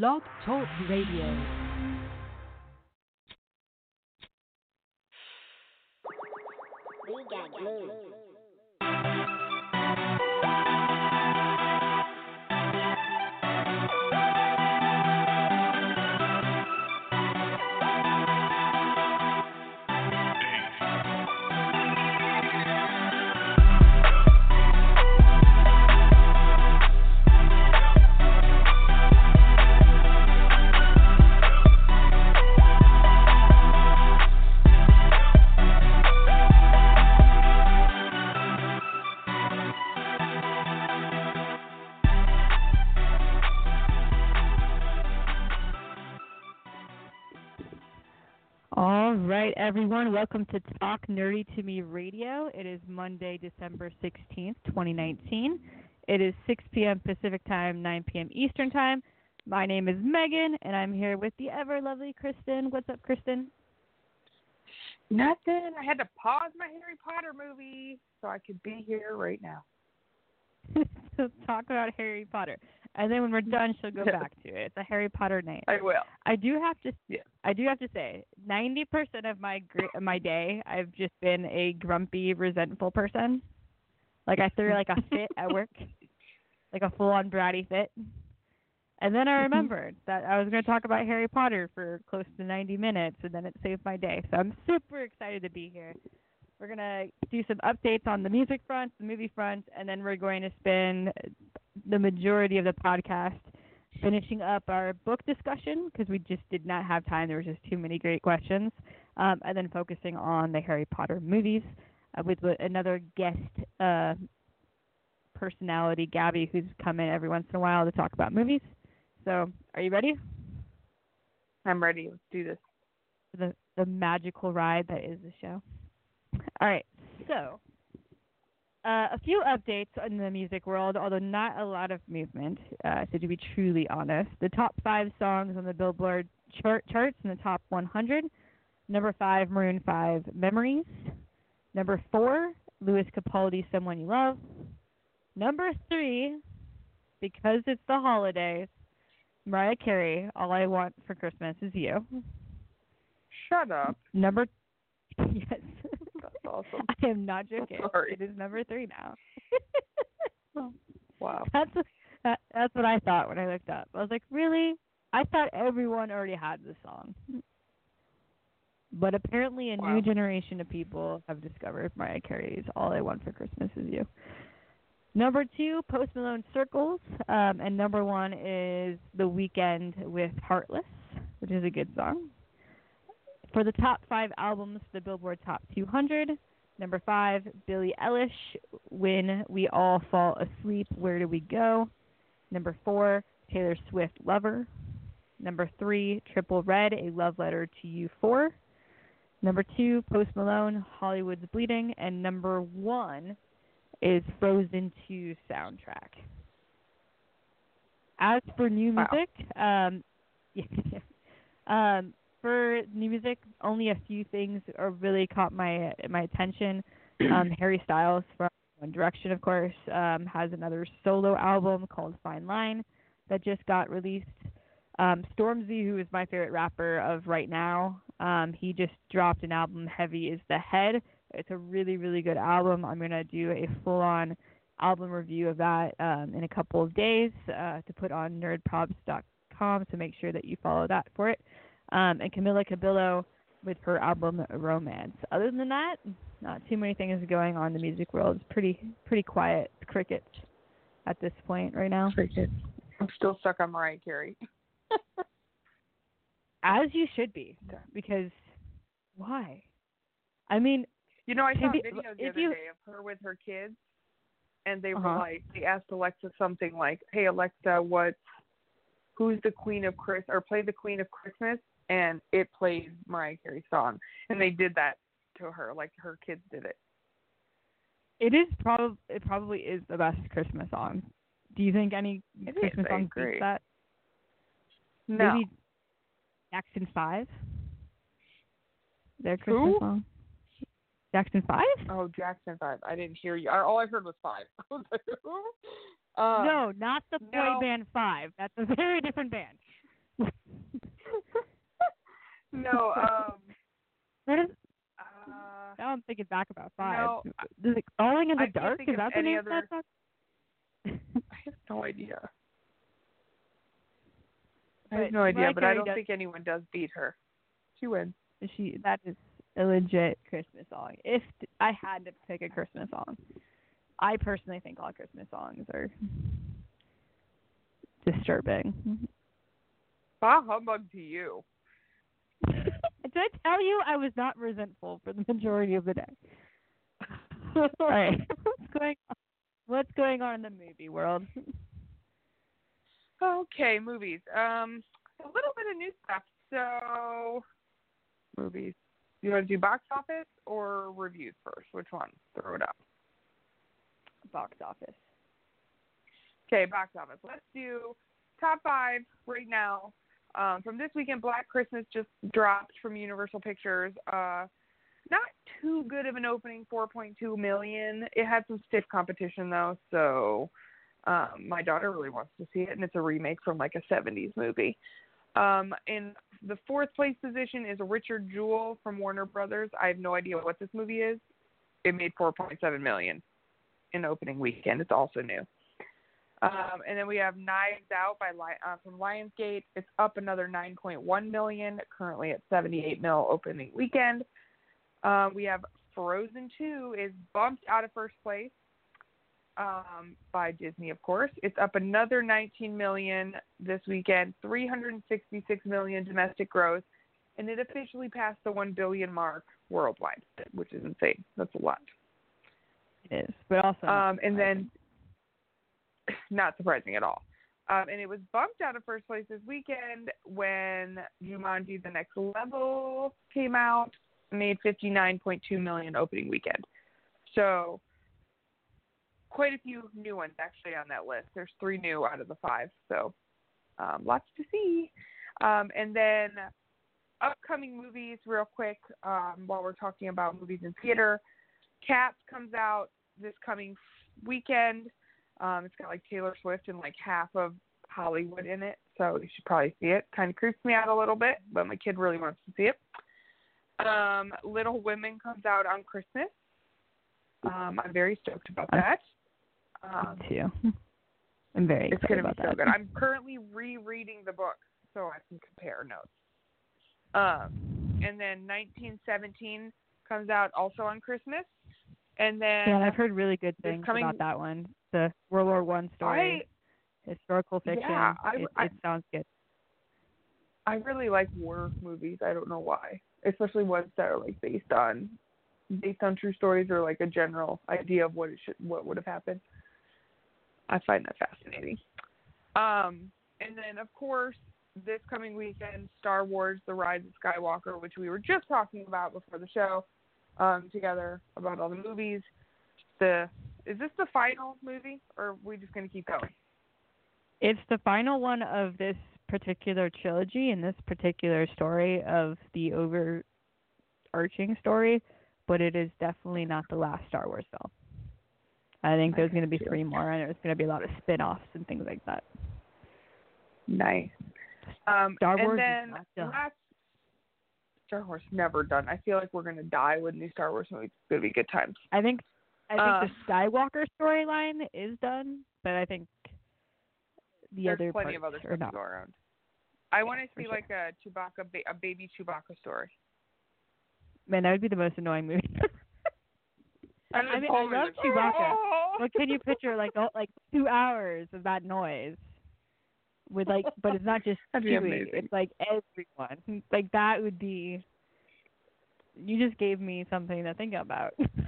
Blog Talk Radio. We got glue. Right, everyone. Welcome to Talk Nerdy to Me Radio. It is Monday, December 16th, 2019. It is 6 p.m. Pacific Time, 9 p.m. Eastern Time. My name is Megan, and I'm here with the ever lovely Kristin. What's up, Kristin? Nothing. I had to pause my Harry Potter movie so I could be here right now. to talk about Harry Potter. And then when we're done, she'll go back to it. It's a Harry Potter night. I will. I do have to. Yeah. I do have to say, ninety percent of my gr- my day, I've just been a grumpy, resentful person. Like I threw like a fit at work, like a full-on bratty fit. And then I Mm-hmm. remembered that I was going to talk about Harry Potter for close to 90 minutes, and then it saved my day. So I'm super excited to be here. We're going to do some updates on the music front, the movie front, and then we're going to spend the majority of the podcast finishing up our book discussion because we just did not have time. There was just too many great questions. Um, and then focusing on the Harry Potter movies uh, with, with another guest uh, personality, Gabby, who's come in every once in a while to talk about movies. So, are you ready I'm ready. Let's do this. the, the magical ride that is the show? All right. So, uh, a few updates in the music world, although not a lot of movement, uh, so to be truly honest. The top five songs on the Billboard chart charts in the top 100. Number five, Maroon 5, Memories. Number four, Lewis Capaldi, Someone You Love. Number three, because it's the holidays, Mariah Carey, All I Want for Christmas Is You. Shut up. Number, yes. That's awesome. I am not joking. Sorry. It is number three now. Wow. that's that, that's what I thought when I looked up. I was like, really? I thought everyone already had this song. But apparently, a Wow. new generation of people have discovered Mariah Carey's "All I Want for Christmas Is You." Number two, Post Malone "Circles," um, and number one is "The Weeknd" with "Heartless," which is a good song. For the top five albums, the Billboard Top 200. Number five, Billie Eilish, When We All Fall Asleep, Where Do We Go? Number four, Taylor Swift, Lover. Number three, Trippie Redd, A Love Letter to You 4. Number two, Post Malone, Hollywood's Bleeding. And number one is Frozen 2 soundtrack. As for new Wow. music, um, yeah, um, for new music, only a few things are really caught my my attention. Um, Harry Styles from One Direction, of course, um, has another solo album called Fine Line that just got released. Um, Stormzy, who is my favorite rapper of right now, um, he just dropped an album, Heavy is the Head. It's a really, really good album. I'm going to do a full on album review of that um, in a couple of days uh, to put on nerdprops.com, so make sure that you follow that for it. Um, and Camila Cabello with her album Romance. Other than that, not too many things going on in the music world. It's pretty pretty quiet crickets at this point right now. Cricket. I'm still stuck on Mariah Carey. As you should be, because why? I mean, You know, I saw a video the other you- day of her with her kids, and they were Uh-huh. like, they asked Alexa something like, "Hey Alexa, what? Who's the Queen of Chris? Or play the Queen of Christmas?" And it plays Mariah Carey's song, and they did that to her, like her kids did it. it is probably it probably is the best Christmas song. Do you think any It is, Christmas song beats that? No, Maybe Jackson Five. Their Christmas Who? song. Jackson Five? oh Jackson Five. I didn't hear you. All I heard was five. Was like. Uh, no, not the boy no. band Five. That's a very different band. no, um, is, uh, now I'm thinking back about five. No, Is it Falling in the I Dark? Is that the name of that song? I have no idea. I have no idea, but I don't does- think anyone does beat her. She wins. She that is a legit Christmas song. If I had to pick a Christmas song, I personally think all Christmas songs are disturbing. Bah humbug to you. Did I tell you I was not resentful for the majority of the day? All right, what's going on? What's going on in the movie world? Okay, movies. Um, a little bit of new stuff. So, movies. You want to do box office or reviews first? Which one? Throw it up. Box office. Okay, box office. Let's do top five right now. Um, from this weekend, Black Christmas just dropped from Universal Pictures. Uh, not too good of an opening, 4.2 million. It had some stiff competition though, so um, my daughter really wants to see it, and it's a remake from like a 70s movie. Um, in the fourth place position is Richard Jewell from Warner Brothers. I have no idea what this movie is. It made 4.7 million in opening weekend. It's also new. Um, and then we have Knives Out by uh, from Lionsgate. It's up another 9.1 million, currently at 78 mil opening weekend. Uh, we have Frozen 2 is bumped out of first place um, by Disney, of course. It's up another 19 million this weekend, 366 million domestic growth, and it officially passed the 1 billion mark worldwide, which is insane. That's a lot. It is, but also. Um, and then. not surprising at all. Um, and it was bumped out of first place this weekend when Jumanji: The Next Level came out, made 59.2 million opening weekend. So, quite a few new ones actually on that list. There's three new out of the five, so um, lots to see. Um, and then upcoming movies, real quick, um, while we're talking about movies in theater. Cats comes out this coming weekend. Um, it's got like Taylor Swift and like half of Hollywood in it, so you should probably see it. Kind of creeps me out a little bit, but my kid really wants to see it. Um, Little Women comes out on Christmas. Um, I'm very stoked about that. Um, Me too. I'm very it's going to about be so that. good. I'm currently rereading the book so I can compare notes. Um, and then 1917 comes out also on Christmas. And then Yeah, I've heard really good things coming- about that one. The World War One story, historical fiction. Yeah, I- it, I- it sounds good. I really like war movies. I don't know why, especially ones that are like based on based on true stories or like a general idea of what it should what would have happened. I find that fascinating. Um, and then of course this coming weekend, Star Wars: The Rise of Skywalker, which we were just talking about before the show, um, together about all the movies. The is this the final movie, or are we just gonna keep going? It's the final one of this particular trilogy and this particular story of the overarching story, but it is definitely not the last Star Wars film. I think there's going to be three more, and there's going to be a lot of spin-offs and things like that. Nice. Um, Star Wars is then last Star Wars never done. I feel like we're gonna die with new Star Wars movies. It's gonna be good times. I think I think Uh, the Skywalker storyline is done, but I think the There's other plenty of other stuff to go around. I want to see sure. like a Chewbacca, ba- a baby Chewbacca story. Man, that would be the most annoying movie. I mean, I love like, Chewbacca. "Oh." What can you picture like oh, like two hours of that noise with like, but it's not just Chewie. It's like everyone. Like that would be. You just gave me something to think about.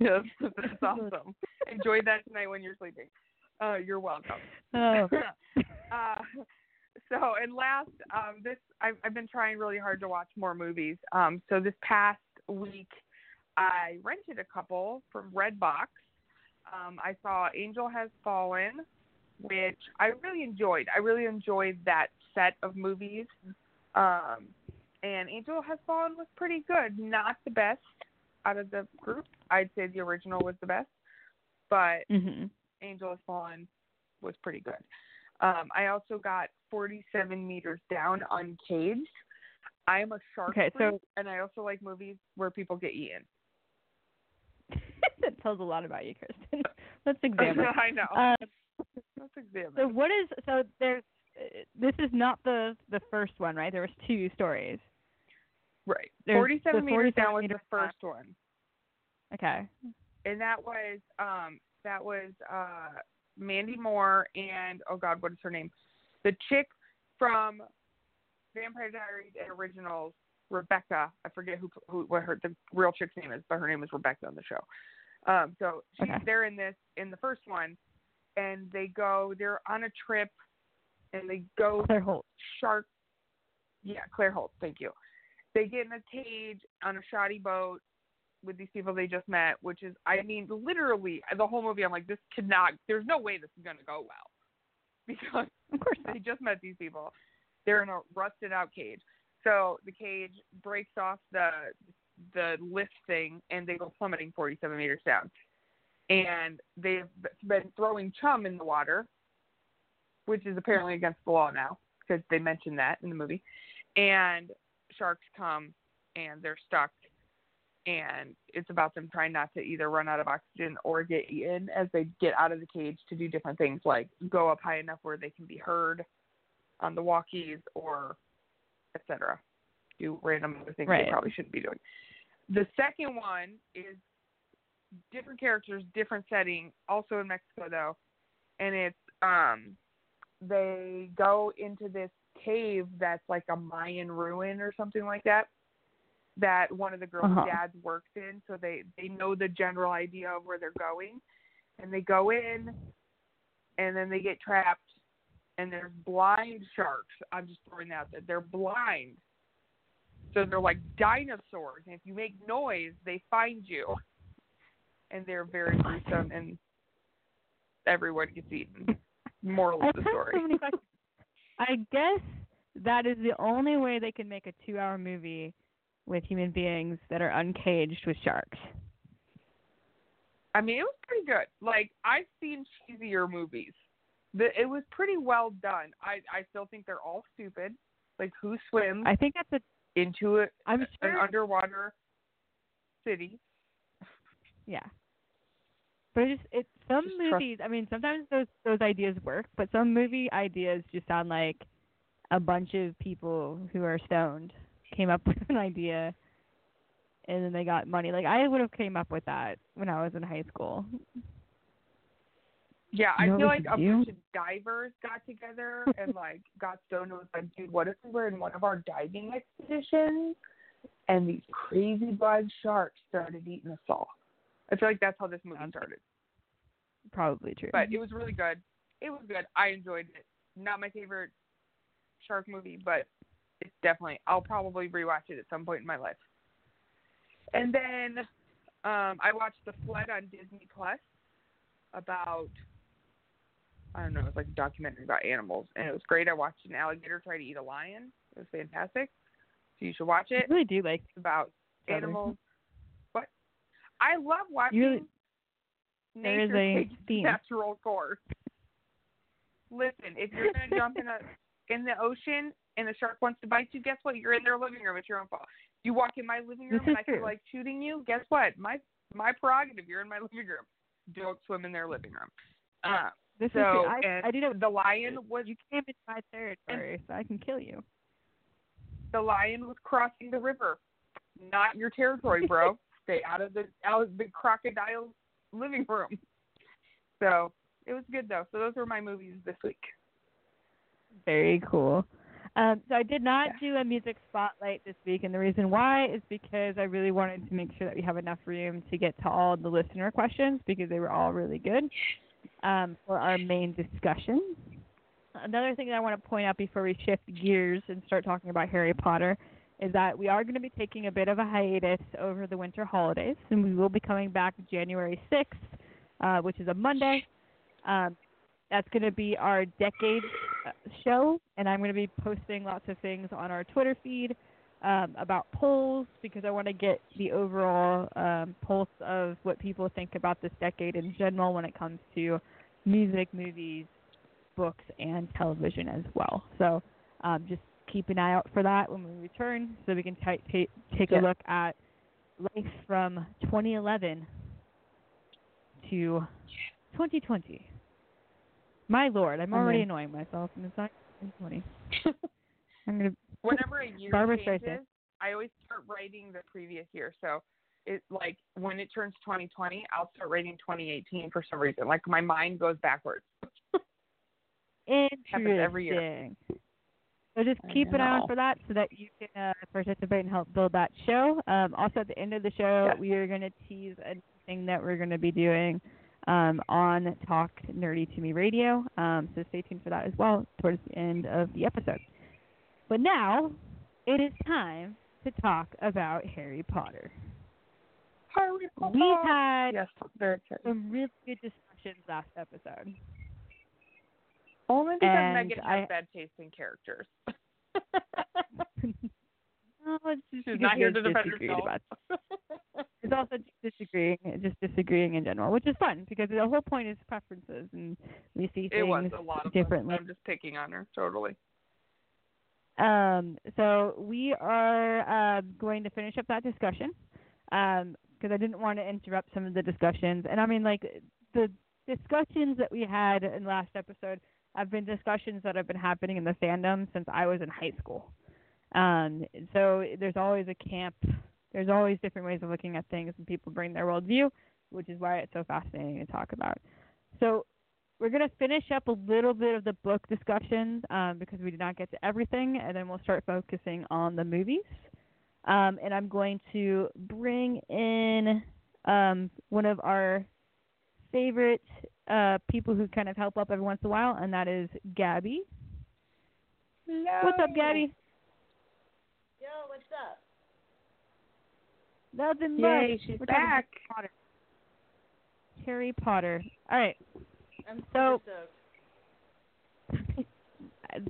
Yes, that's awesome. Enjoy that tonight when you're sleeping. Uh, you're welcome. oh, uh, so and last, um, this I've, I've been trying really hard to watch more movies. Um, so this past week, I rented a couple from Redbox. Um, I saw Angel Has Fallen, which I really enjoyed. I really enjoyed that set of movies. Um, and Angel Has Fallen was pretty good. Not the best out of the group. I'd say the original was the best, but hmm Angel Has Fallen was pretty good. Um, I also got 47 meters down uncaged. I am a shark Okay, freak, so- and I also like movies where people get eaten. that tells a lot about you, Kristin. Let's examine. I know. Um, Let's examine. so what is so there's uh, this is not the the first one, right? There was two stories. Right. there's Forty-seven the meters 47 down was the first one, Okay. and that was um that was uh Mandy Moore and oh God, what is her name? The chick from Vampire Diaries and Originals, Rebecca. I forget who who what her the real chick's name is, but her name is Rebecca on the show. Um, so she's Okay. they're in this in the first one, and they go they're on a trip, and they go Claire Holt. shark. Yeah, Claire Holt. Thank you. They get in a cage on a shoddy boat with these people they just met, which is, I mean, literally the whole movie. I'm like, this cannot. There's no way this is gonna go well, because Of course they just met these people. They're in a rusted out cage. So the cage breaks off the the lift thing, and they go plummeting 47 meters down. And they've been throwing chum in the water, which is apparently against the law now because they mentioned that in the movie. And sharks come, and they're stuck. And it's about them trying not to either run out of oxygen or get eaten as they get out of the cage to do different things like go up high enough where they can be heard on the walkies or etc. Do random other things Right. they probably shouldn't be doing. The second one is different characters, different setting, also in Mexico though, and it's um they go into this cave that's like a Mayan ruin or something like that that one of the girls' Uh-huh. dads works in, so they they know the general idea of where they're going, and they go in, and then they get trapped, and there's blind sharks. I'm just throwing that out there. They're blind, so they're like dinosaurs, and if you make noise, they find you, and they're very gruesome, and everyone gets eaten. Moral of the so story. questions. I guess that is the only way they can make a two-hour movie with human beings that are uncaged with sharks. I mean, it was pretty good. Like I've seen cheesier movies. The, it was pretty well done. I I still think they're all stupid. Like who swims I think that's a. into a, I'm an underwater city? Yeah. But it just it some Just trust- movies. I mean, sometimes those those ideas work, but some movie ideas just sound like a bunch of people who are stoned came up with an idea, and then they got money. Like I would have came up with that when I was in high school. Yeah, You know I feel like a do? bunch of divers got together and like got stoned and was like, dude, what if we were in one of our diving expeditions and these crazy blood sharks started eating us all? I feel like that's how this movie started. Probably true. but it was really good. It was good. I enjoyed it. Not my favorite shark movie, but it's definitely. I'll probably rewatch it at some point in my life. And then um, I watched The Flood on Disney Plus about. I don't know. It was like a documentary about animals, and it was great. I watched an alligator try to eat a lion. It was fantastic. So you should watch I it. really do like. It's about animals. I love watching You really- There is nature take theme. natural course. Listen, if you're gonna jump in a in the ocean and a shark wants to bite you, guess what? You're in their living room. It's your own fault. You walk in my living room and I feel like shooting you. Guess what? My my prerogative. You're in my living room. Don't swim in their living room. Uh, This so is. I, I know the lion was you came in my territory, so I can kill you. the lion was crossing the river. Not your territory, bro. Stay out of the out of the crocodile's living room. So it was good though. So those were my movies this week. Very cool. Um, so I did not Yeah. do a music spotlight this week, and the reason why is because I really wanted to make sure that we have enough room to get to all the listener questions because they were all really good um, for our main discussion. Another thing that I want to point out before we shift gears and start talking about Harry Potter is that we are going to be taking a bit of a hiatus over the winter holidays, and we will be coming back January 6th, uh, which is a Monday. Um, that's going to be our decade uh, show, and I'm going to be posting lots of things on our Twitter feed um, about polls because I want to get the overall um, pulse of what people think about this decade in general when it comes to music, movies, books, and television as well. So um, just keep an eye out for that when we return, so we can t- t- take Yeah. a look at life from 2011 to 2020. My lord, I'm already then- annoying myself, and it's not 2020. I'm gonna. Whenever a year Barbra changes, Streisand. I always start writing the previous year. So it like when it turns 2020, I'll start writing 2018 for some reason. Like my mind goes backwards. Happens every year. So just keep an eye out for that so that you can uh, participate and help build that show. Um, also, at the end of the show, Yes. we are going to tease anything that we're going to be doing um, on Talk Nerdy to Me Radio. Um, so stay tuned for that as well towards the end of the episode. But now it is time to talk about Harry Potter. Harry Potter. We had yes, some really good discussions last episode. Only because and Megan has I- bad taste in characters. No, it's just She's not here to defend herself. about It's also just disagreeing, just disagreeing in general, which is fun because the whole point is preferences, and we see it was things a lot of differently. Fun. I'm just picking on her totally. Um, so we are uh, going to finish up that discussion because I didn't want to interrupt some of the discussions. And I mean, like the discussions that we had in last episode have been discussions that have been happening in the fandom since I was in high school. Um, so there's always a camp. There's always different ways of looking at things, and people bring their worldview, which is why it's so fascinating to talk about. So we're going to finish up a little bit of the book discussions um, because we did not get to everything, and then we'll start focusing on the movies. Um, and I'm going to bring in um, one of our favorite uh, people who kind of help up every once in a while, and that is Gabby. Hello. What's up, Gabby? Yo, what's up? Nothing Yay, much. she's We're back. Harry Potter. Harry Potter. All right. I'm So-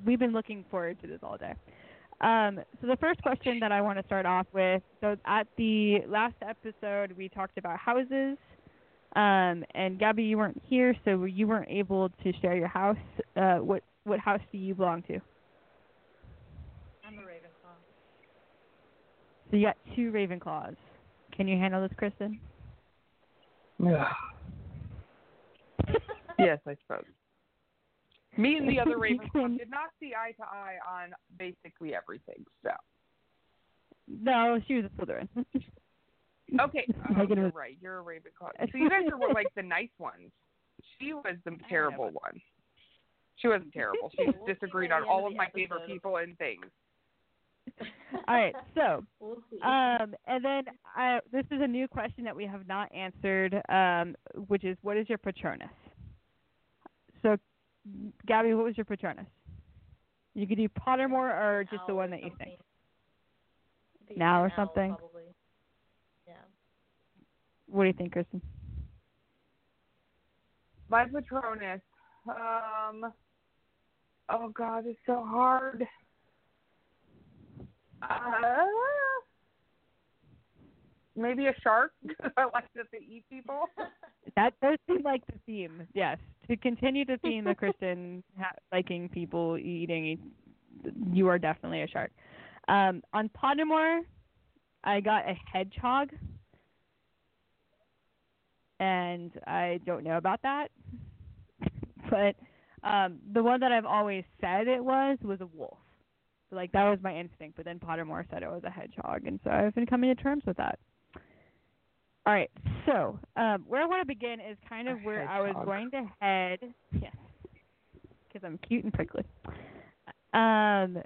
we've been looking forward to this all day. Um, so the first question that I want to start off with, so at the last episode we talked about houses, um, and Gabby, you weren't here, so you weren't able to share your house. Uh, what what house do you belong to? I'm a Ravenclaw. So you got two Ravenclaws. Can you handle this, Kristin? Yeah. yes, I suppose. Me and the other You Ravenclaw did not see eye to eye on basically everything. So No, she was a Slytherin. okay, oh, you're right. You're a Ravenclaw. So you guys are like the nice ones. She was the terrible one. She wasn't terrible. She We'll disagreed on all of of the my favorite people and things. all right, so Um, and then I, this is a new question that we have not answered, um, which is what is your Patronus? So, Gabby, what was your Patronus? You could do Pottermore or just the one that you think. I Now or an owl, something? What do you think, Kristin? My Patronus. Um. Oh God, it's so hard. Uh, maybe a shark. I like that they eat people. That does seem like the theme. Yes, to continue the theme of Kristin ha- liking people eating, you are definitely a shark. Um, on Pottermore, I got a hedgehog, and I don't know about that. but um, the one that I've always said it was was a wolf. So, like that was my instinct. But then Pottermore said it was a hedgehog, and so I've been coming to terms with that. All right, so um, where I want to begin is kind of A where I was going to head. Yes, because I'm cute and prickly. Um,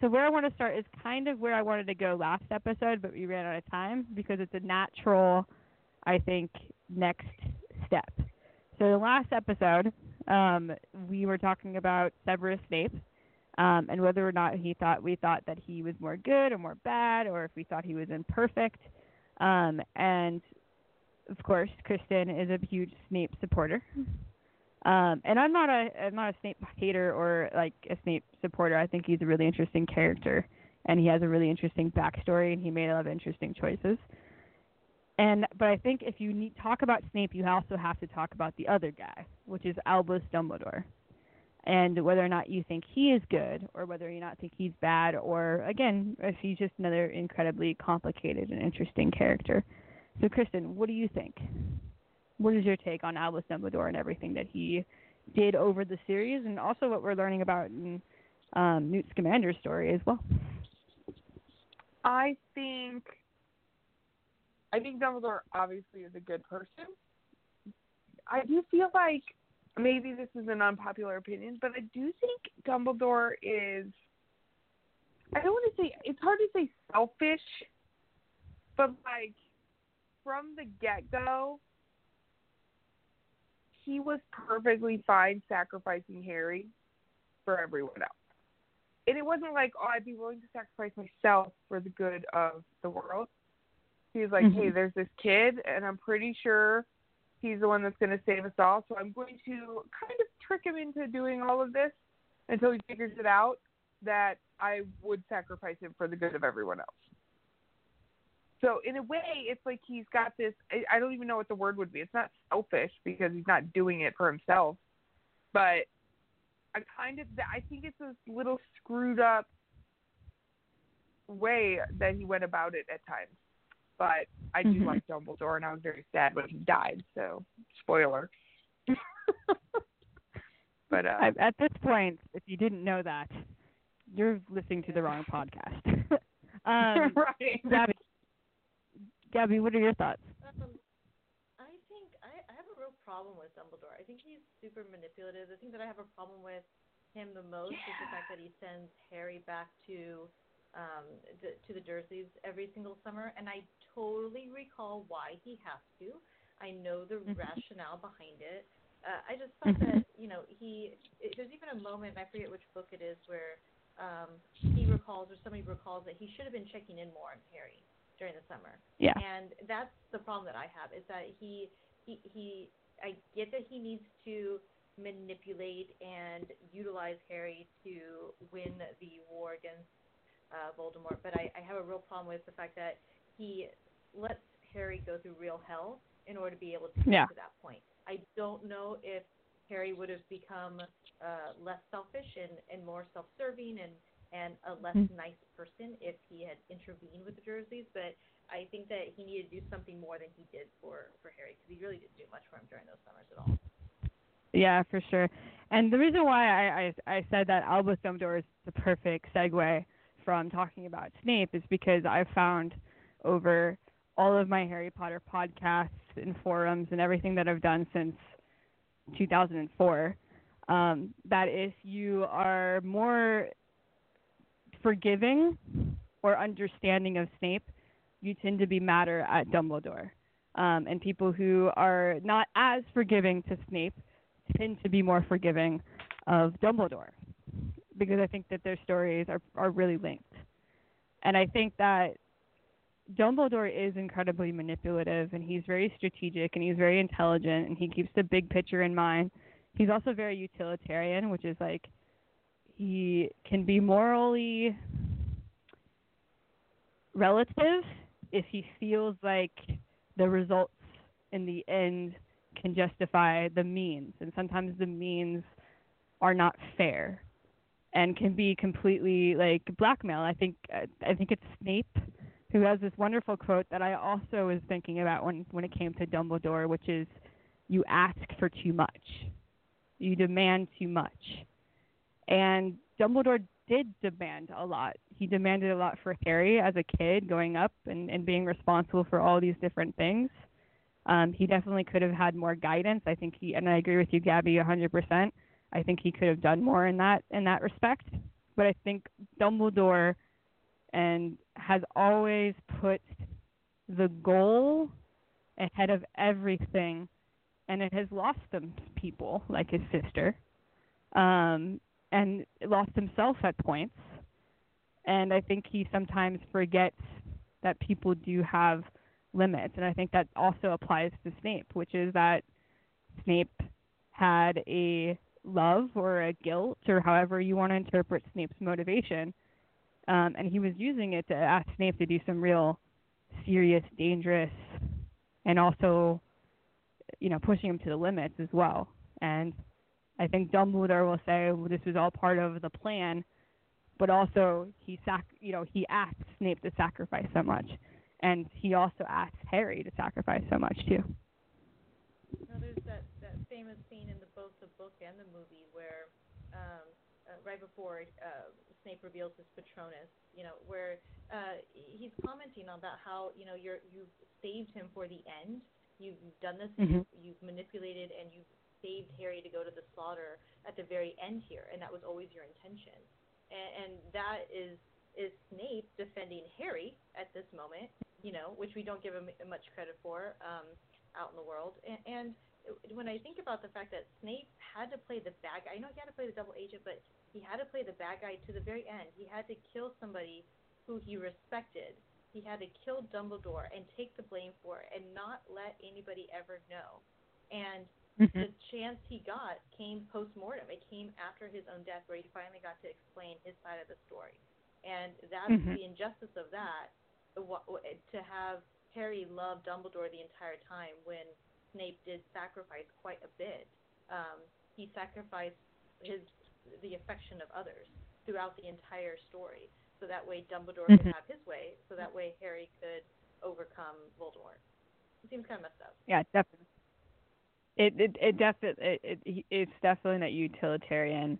so where I want to start is kind of where I wanted to go last episode, but we ran out of time because it's a natural, I think, next step. So the last episode, um, we were talking about Severus Snape, um, and whether or not he thought we thought that he was more good or more bad, or if we thought he was imperfect. Um, and of course, Kristin is a huge Snape supporter. Um, and I'm not a I'm not a Snape hater or like a Snape supporter. I think he's a really interesting character, and he has a really interesting backstory, and he made a lot of interesting choices. And but I think if you need talk about Snape, you also have to talk about the other guy, which is Albus Dumbledore. and whether or not you think he is good or whether you not think he's bad or again if he's just another incredibly complicated and interesting character. So Kristin, what do you think? What is your take on Albus Dumbledore and everything that he did over the series and also what we're learning about in um, Newt Scamander's story as well? I think I think Dumbledore obviously is a good person. I do feel like maybe this is an unpopular opinion, but I do think Dumbledore is I don't want to say it's hard to say selfish, but like from the get go, he was perfectly fine sacrificing Harry for everyone else. And it wasn't like, oh, I'd be willing to sacrifice myself for the good of the world. He was like, mm-hmm. hey, there's this kid, and I'm pretty sure he's the one that's going to save us all. So I'm going to kind of trick him into doing all of this until he figures it out that I would sacrifice him for the good of everyone else. So in a way, it's like he's got this. I don't even know what the word would be. It's not selfish because he's not doing it for himself, but I kind of I think it's this little screwed up way that he went about it at times. But I do mm-hmm. like Dumbledore, and I was very sad when he died. So spoiler. but uh, at this point, if you didn't know that, you're listening to the wrong podcast. um, right. Gabby, Gabby, what are your thoughts? Um, I think I, I have a real problem with Dumbledore. I think he's super manipulative. The thing that I have a problem with him the most yeah. is the fact that he sends Harry back to um to the Dursleys every single summer, and I totally recall why he has to. I know the mm-hmm. rationale behind it. Uh, I just thought mm-hmm. that you know he. It, there's even a moment I forget which book it is where um, he recalls or somebody recalls that he should have been checking in more on Harry during the summer. Yeah. And that's the problem that I have is that he he he I get that he needs to manipulate and utilize Harry to win the war against uh, Voldemort, but I, I have a real problem with the fact that he lets Harry go through real hell in order to be able to get yeah. to that point. I don't know if Harry would have become uh, less selfish and, and more self-serving and and a less mm-hmm. nice person if he had intervened with the Dursleys. But I think that he needed to do something more than he did for for Harry because he really didn't do much for him during those summers at all. Yeah, for sure. And the reason why I I, I said that Albus Dumbledore is the perfect segue from talking about Snape is because I've found over all of my Harry Potter podcasts and forums and everything that I've done since 2004 um, that if you are more forgiving or understanding of Snape, you tend to be madder at Dumbledore. Um, and people who are not as forgiving to Snape tend to be more forgiving of Dumbledore because I think that their stories are, are really linked. And I think that Dumbledore is incredibly manipulative and he's very strategic and he's very intelligent and he keeps the big picture in mind. He's also very utilitarian, which is like he can be morally relative if he feels like the results in the end can justify the means and sometimes the means are not fair and can be completely like blackmail i think i think it's snape who has this wonderful quote that i also was thinking about when when it came to dumbledore which is you ask for too much you demand too much and Dumbledore did demand a lot. He demanded a lot for Harry as a kid growing up and, and being responsible for all these different things. Um, he definitely could have had more guidance. I think he, and I agree with you, Gabby, 100%. I think he could have done more in that in that respect. But I think Dumbledore and has always put the goal ahead of everything, and it has lost some people, like his sister. Um, and lost himself at points. And I think he sometimes forgets that people do have limits. And I think that also applies to Snape, which is that Snape had a love or a guilt or however you want to interpret Snape's motivation. Um, and he was using it to ask Snape to do some real serious, dangerous, and also, you know, pushing him to the limits as well. And I think Dumbledore will say well, this was all part of the plan, but also he sac you know he asked Snape to sacrifice so much, and he also asked Harry to sacrifice so much too. No, there's that that famous scene in the book and the movie where um, uh, right before uh, Snape reveals his Patronus, you know, where uh, he's commenting on that how you know you're you've saved him for the end. You've done this. Mhm. You've, you've manipulated and you've saved Harry to go to the slaughter at the very end here, and that was always your intention. And, and that is is Snape defending Harry at this moment, you know, which we don't give him much credit for um, out in the world. And, and when I think about the fact that Snape had to play the bad guy, I know he had to play the double agent, but he had to play the bad guy to the very end. He had to kill somebody who he respected. He had to kill Dumbledore and take the blame for it and not let anybody ever know. And the chance he got came post mortem. It came after his own death, where he finally got to explain his side of the story. And that's Mhm. the injustice of that. To have Harry love Dumbledore the entire time when Snape did sacrifice quite a bit. Um, he sacrificed his the affection of others throughout the entire story, so that way Dumbledore Mhm. could have his way, so that way Harry could overcome Voldemort. It seems kind of messed up. Yeah, definitely. It it it definitely it, it it's definitely that utilitarian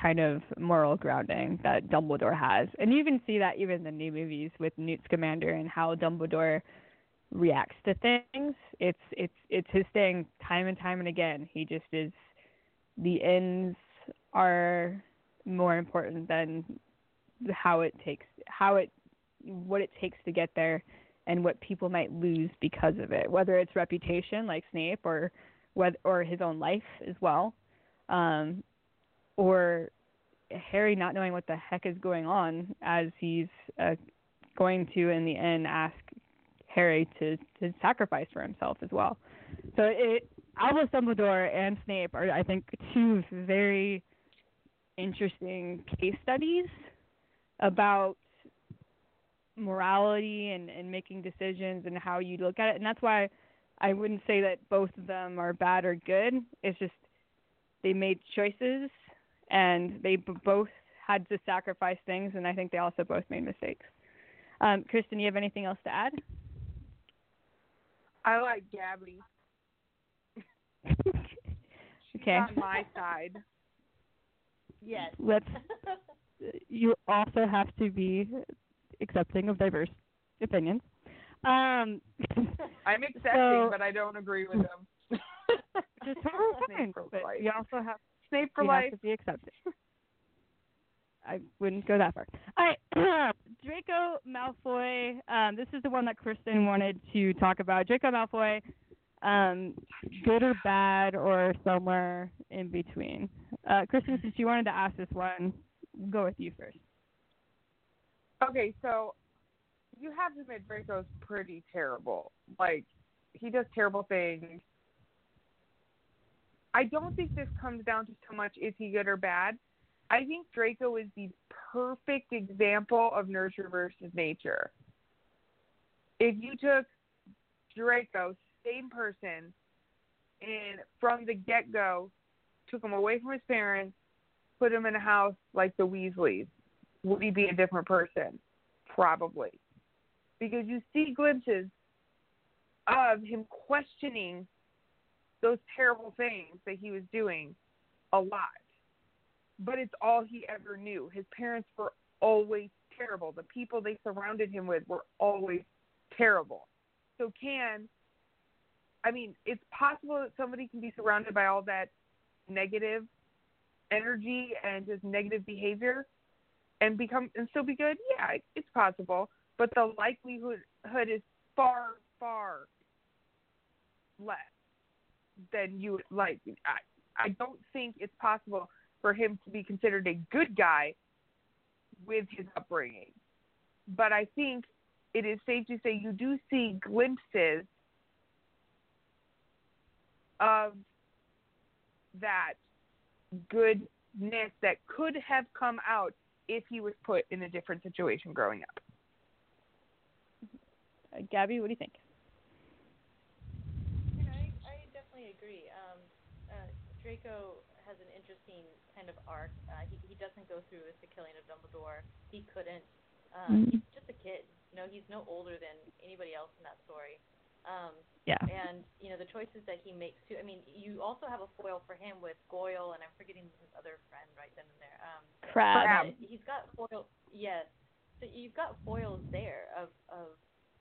kind of moral grounding that Dumbledore has, and you even see that even in the new movies with Newt Scamander and how Dumbledore reacts to things. It's it's it's his thing time and time and again. He just is the ends are more important than how it takes how it what it takes to get there and what people might lose because of it, whether it's reputation like Snape or whether or his own life as well, um, or Harry not knowing what the heck is going on as he's uh, going to in the end ask Harry to to sacrifice for himself as well. So it Albus Dumbledore and Snape are I think two very interesting case studies about morality and, and making decisions and how you look at it. And that's why I wouldn't say that both of them are bad or good. It's just they made choices and they b- both had to sacrifice things, and I think they also both made mistakes. Um, Kristin, you have anything else to add? I like Gabby. She's Okay. on my side. Yes. Let's. You also have to be accepting of diverse opinions. Um, I'm accepting, So- but I don't agree with them. just totally fine, for but life. you also have Snape for you life. have to be accepted. I wouldn't go that far. All right, Draco Malfoy. Um, this is the one that Kristin wanted to talk about. Draco Malfoy, um, good or bad, or somewhere in between. Uh, Kristin, since you wanted to ask this one, go with you first. Okay, so you have to admit Draco's pretty terrible. Like he does terrible things. I don't think this comes down to so much is he good or bad. I think Draco is the perfect example of nurture versus nature. If you took Draco, same person, and from the get go took him away from his parents, put him in a house like the Weasleys, would he be a different person? Probably. Because you see glimpses of him questioning those terrible things that he was doing a lot. But it's all he ever knew. His parents were always terrible. The people they surrounded him with were always terrible. So, can, I mean, it's possible that somebody can be surrounded by all that negative energy and just negative behavior and become and still be good yeah it's possible but the likelihood is far far less than you would like i i don't think it's possible for him to be considered a good guy with his upbringing but i think it is safe to say you do see glimpses of that goodness that could have come out if he was put in a different situation growing up. Uh, Gabby, what do you think? Yeah, I, I definitely agree. Um, uh, Draco has an interesting kind of arc. Uh, he he doesn't go through with the killing of Dumbledore. He couldn't. Um, Mhm. He's just a kid. You know, he's no older than anybody else in that story. Um, Yeah. and you know the choices that he makes too. I mean, you also have a foil for him with Goyle, and I'm forgetting his other friend right then and there. Um, Crabbe. He's got foil. Yes, so you've got foils there of of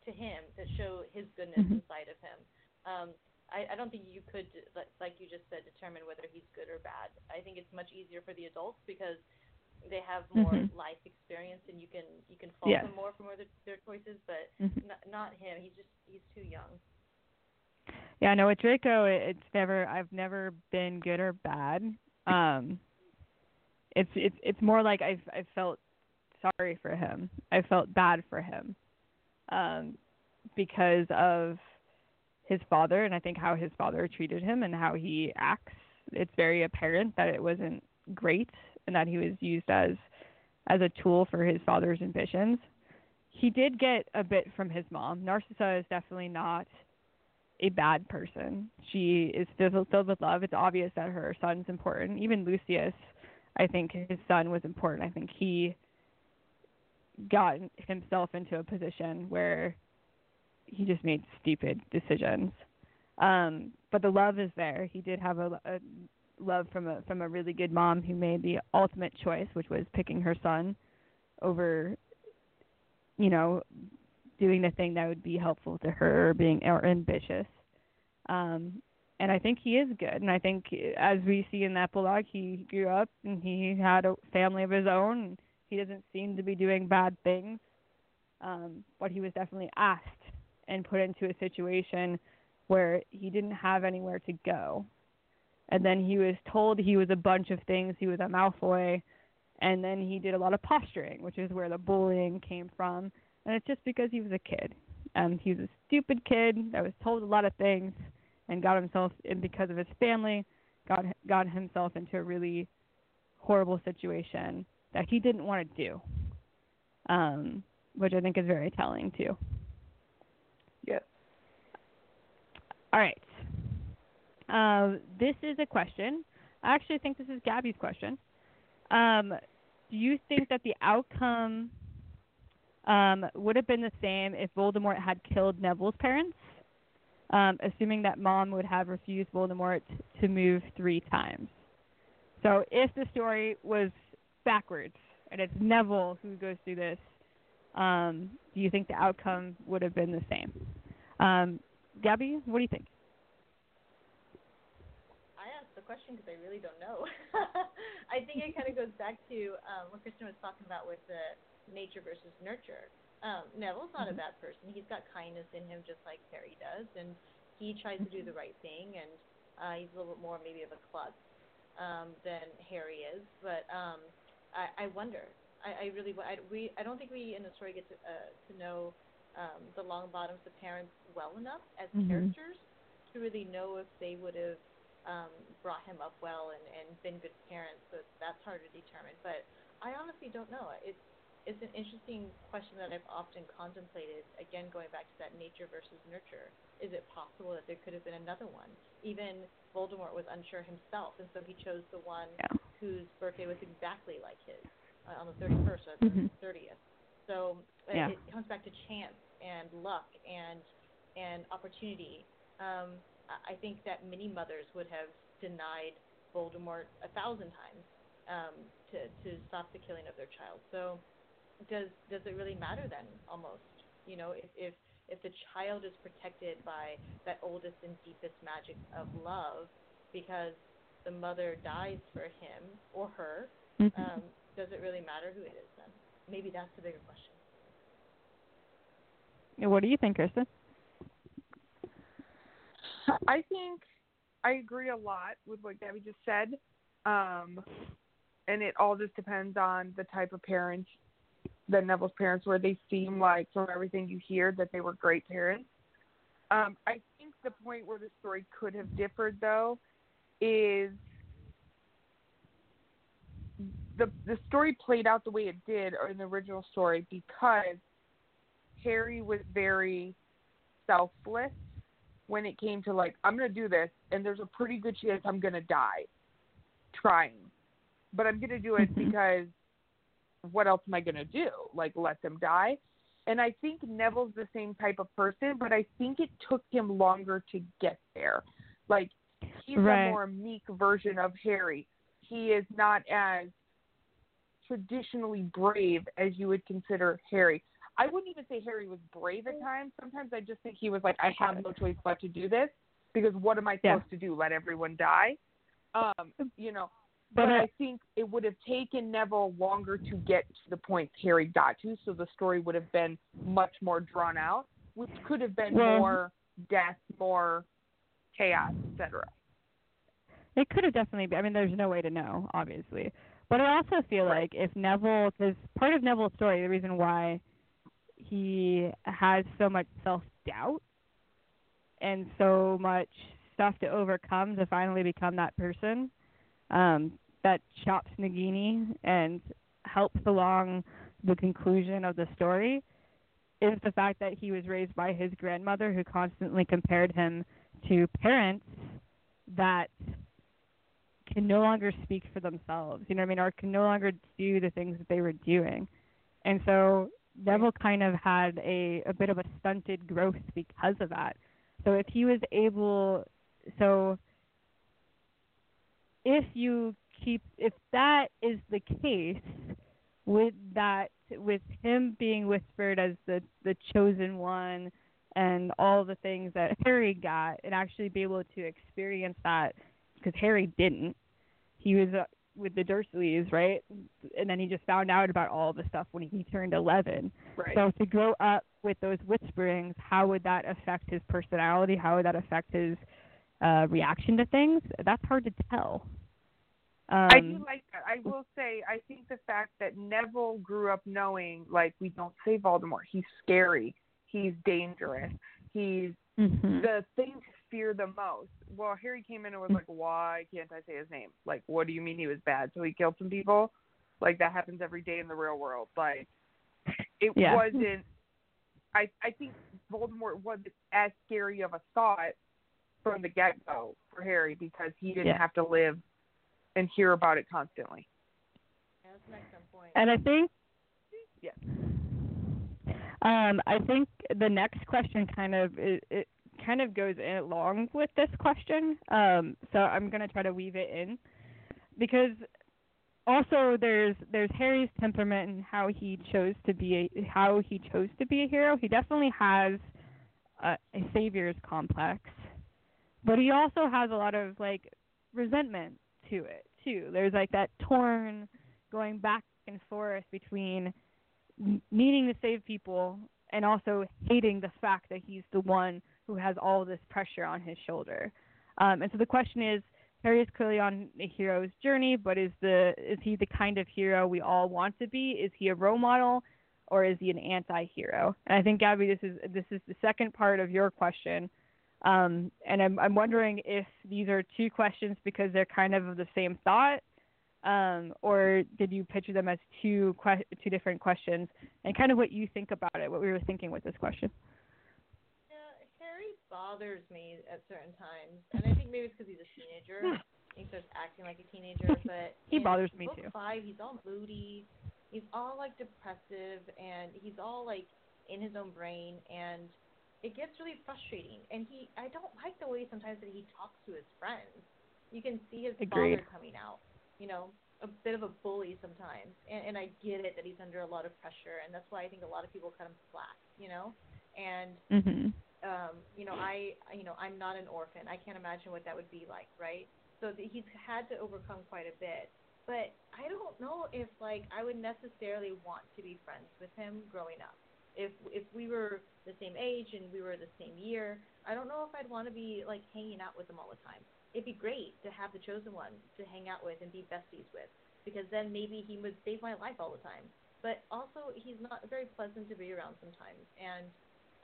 to him that show his goodness Mhm. inside of him. Um, I, I don't think you could, like, like you just said, determine whether he's good or bad. I think it's much easier for the adults because they have more Mhm. life experience and you can you can fault Yes. them more for more their, their choices, but Mhm. not, not him. He's just he's too young. Yeah, no, with Draco, it, it's never. I've never been good or bad. Um, it's it's it's more like I've I've felt sorry for him. I felt bad for him, um, because of his father, and I think how his father treated him and how he acts. It's very apparent that it wasn't great, and that he was used as as a tool for his father's ambitions. He did get a bit from his mom. Narcissa is definitely not a bad person. She is filled, filled with love. It's obvious that her son's important. Even Lucius, I think his son was important. I think he got himself into a position where he just made stupid decisions. Um, but the love is there. He did have a, a love from a from a really good mom who made the ultimate choice, which was picking her son over, you know, doing the thing that would be helpful to her or being or ambitious. Um, and I think he is good. And I think as we see in that epilogue, he grew up and he had a family of his own. He doesn't seem to be doing bad things. Um, but he was definitely asked and put into a situation where he didn't have anywhere to go. And then he was told he was a bunch of things. He was a Malfoy, and then he did a lot of posturing, which is where the bullying came from. And it's just because he was a kid. Um, he was a stupid kid that was told a lot of things, and got himself, and because of his family, got got himself into a really horrible situation that he didn't want to do. Um, which I think is very telling too. Yes. All right. Uh, this is a question. I actually think this is Gabby's question. Um, do you think that the outcome um, would have been the same if Voldemort had killed Neville's parents, um, assuming that Mom would have refused Voldemort to move three times? So if the story was backwards and it's Neville who goes through this, um, do you think the outcome would have been the same? Um, Gabby, what do you think? I asked the question because I really don't know. I think it kind of goes back to um, what Kristin was talking about with the nature versus nurture. Um, Neville's not Mhm. a bad person. He's got kindness in him, just like Harry does, and he tries to do the right thing. And uh, he's a little bit more maybe of a klutz um, than Harry is. But um, I, I wonder. I, I really. I, we. I don't think we in the story get to uh, to know um, the Longbottoms, the parents, well enough as Mhm. characters to really know if they would have um, brought him up well and, and been good parents. So that's hard to determine. But I honestly don't know. It's it's an interesting question that I've often contemplated. Again, going back to that nature versus nurture. Is it possible that there could have been another one? Even Voldemort was unsure himself, and so he chose the one Yeah. whose birthday was exactly like his uh, on the 31st or the 30th. So uh, Yeah. it comes back to chance and luck and and opportunity. Um, I think that many mothers would have denied Voldemort a thousand times um, to to stop the killing of their child. So does does it really matter then? Almost, you know, if if if the child is protected by that oldest and deepest magic of love, because the mother dies for him or her, Mhm. um, does it really matter who it is then? Maybe that's the bigger question. What do you think, Kristin? I think I agree a lot with what Gabby just said. Um, and it all just depends on the type of parents that Neville's parents were. They seem like, from everything you hear, that they were great parents. Um, I think the point where the story could have differed, though, is the the story played out the way it did in the original story because Harry was very selfless when it came to like I'm gonna do this and there's a pretty good chance I'm gonna die trying, but I'm gonna do it because what else am I gonna do? Like let them die? And I think Neville's the same type of person, but I think it took him longer to get there. Like he's Right. a more meek version of Harry. He is not as traditionally brave as you would consider Harry. I wouldn't even say Harry was brave at times. Sometimes I just think he was like, I have no choice but to do this because what am I Yeah. supposed to do? Let everyone die? Um, you know, But but I- think it would have taken Neville longer to get to the point Harry got to, so the story would have been much more drawn out, which could have been Well- more death, more chaos, etc. It could have definitely been. I mean, there's no way to know, obviously. But I also feel Right. like if Neville, because part of Neville's story, the reason why he has so much self doubt and so much stuff to overcome to finally become that person um, that chops Nagini and helps along the conclusion of the story is the fact that he was raised by his grandmother who constantly compared him to parents that can no longer speak for themselves, you know what I mean, or can no longer do the things that they were doing. And so Neville kind of had a, a bit of a stunted growth because of that. So if he was able so if you keep if that is the case with that with him being whispered as the the chosen one and all the things that Harry got and actually be able to experience that because Harry didn't he was with the Dursleys right and then he just found out about all the stuff when he turned 11 Right. so to grow up with those whisperings how would that affect his personality how would that affect his uh reaction to things that's hard to tell um, I do like that. I will say, I think the fact that Neville grew up knowing, like, we don't say Voldemort. He's scary. He's dangerous. He's mhm. the thing to fear the most. Well, Harry came in and was like, "Why can't I say his name? Like, what do you mean he was bad? So he killed some people? Like that happens every day in the real world. Like, it Yeah. wasn't. I I think Voldemort wasn't as scary of a thought from the get go for Harry because he didn't Yeah. have to live and hear about it constantly. Yeah, that's an excellent point. And I think Yeah. Um, I think the next question kind of it, it kind of goes in along with this question. Um, so I'm gonna try to weave it in because also there's there's Harry's temperament and how he chose to be a, how he chose to be a hero. He definitely has a, a savior's complex, but he also has a lot of like resentment to it too. There's like that torn going back and forth between needing to save people and also hating the fact that he's the one who has all this pressure on his shoulder. Um, and so the question is, Harry is clearly on a hero's journey, but is the is he the kind of hero we all want to be? Is he a role model, or is he an anti-hero? And I think Gabby, this is this is the second part of your question. Um, and I'm I'm wondering if these are two questions because they're kind of of the same thought, um, or did you picture them as two que- two different questions? And kind of what you think about it, what we were thinking with this question. Bothers me at certain times, and I think maybe it's because he's a teenager. he starts acting like a teenager, but He bothers me book too. Five, he's all moody. He's all like depressive, and he's all like in his own brain, and it gets really frustrating. And he, I don't like the way sometimes that he talks to his friends. You can see his Agreed. father coming out. You know, a bit of a bully sometimes, and, and I get it that he's under a lot of pressure, and that's why I think a lot of people cut him slack. You know, and Mhm. Um, you know, I, you know, I'm not an orphan. I can't imagine what that would be like, right? So th- he's had to overcome quite a bit. But I don't know if like I would necessarily want to be friends with him growing up. If if we were the same age and we were the same year, I don't know if I'd want to be like hanging out with him all the time. It'd be great to have the chosen one to hang out with and be besties with, because then maybe he would save my life all the time. But also, he's not very pleasant to be around sometimes, and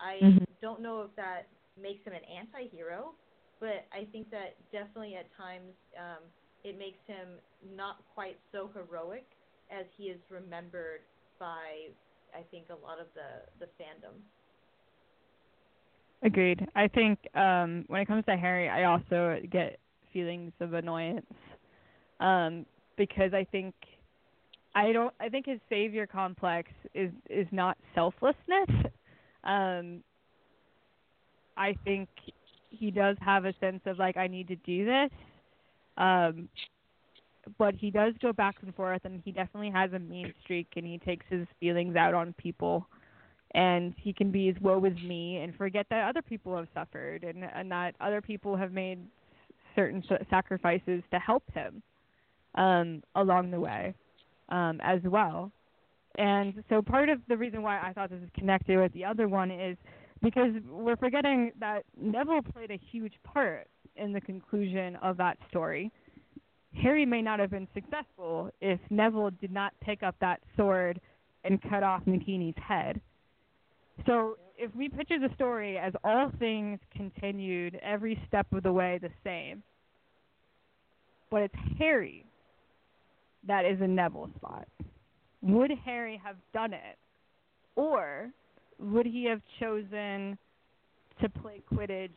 I Mhm. don't know if that makes him an anti-hero, but I think that definitely at times um, it makes him not quite so heroic as he is remembered by, I think, a lot of the the fandom. Agreed. I think um, when it comes to Harry, I also get feelings of annoyance um, because I think I don't. I think his savior complex is is not selflessness. Um, I think he does have a sense of like I need to do this. Um, but he does go back and forth, and he definitely has a mean streak, and he takes his feelings out on people, and he can be as woe with me, and forget that other people have suffered, and and that other people have made certain sacrifices to help him um, along the way um, as well. And so part of the reason why I thought this is connected with the other one is because we're forgetting that Neville played a huge part in the conclusion of that story Harry may not have been successful if Neville did not pick up that sword and cut off Nagini's head. So if we picture the story as all things continued every step of the way the same, but it's Harry that is in Neville's spot. Would Harry have done it? Or would he have chosen to play Quidditch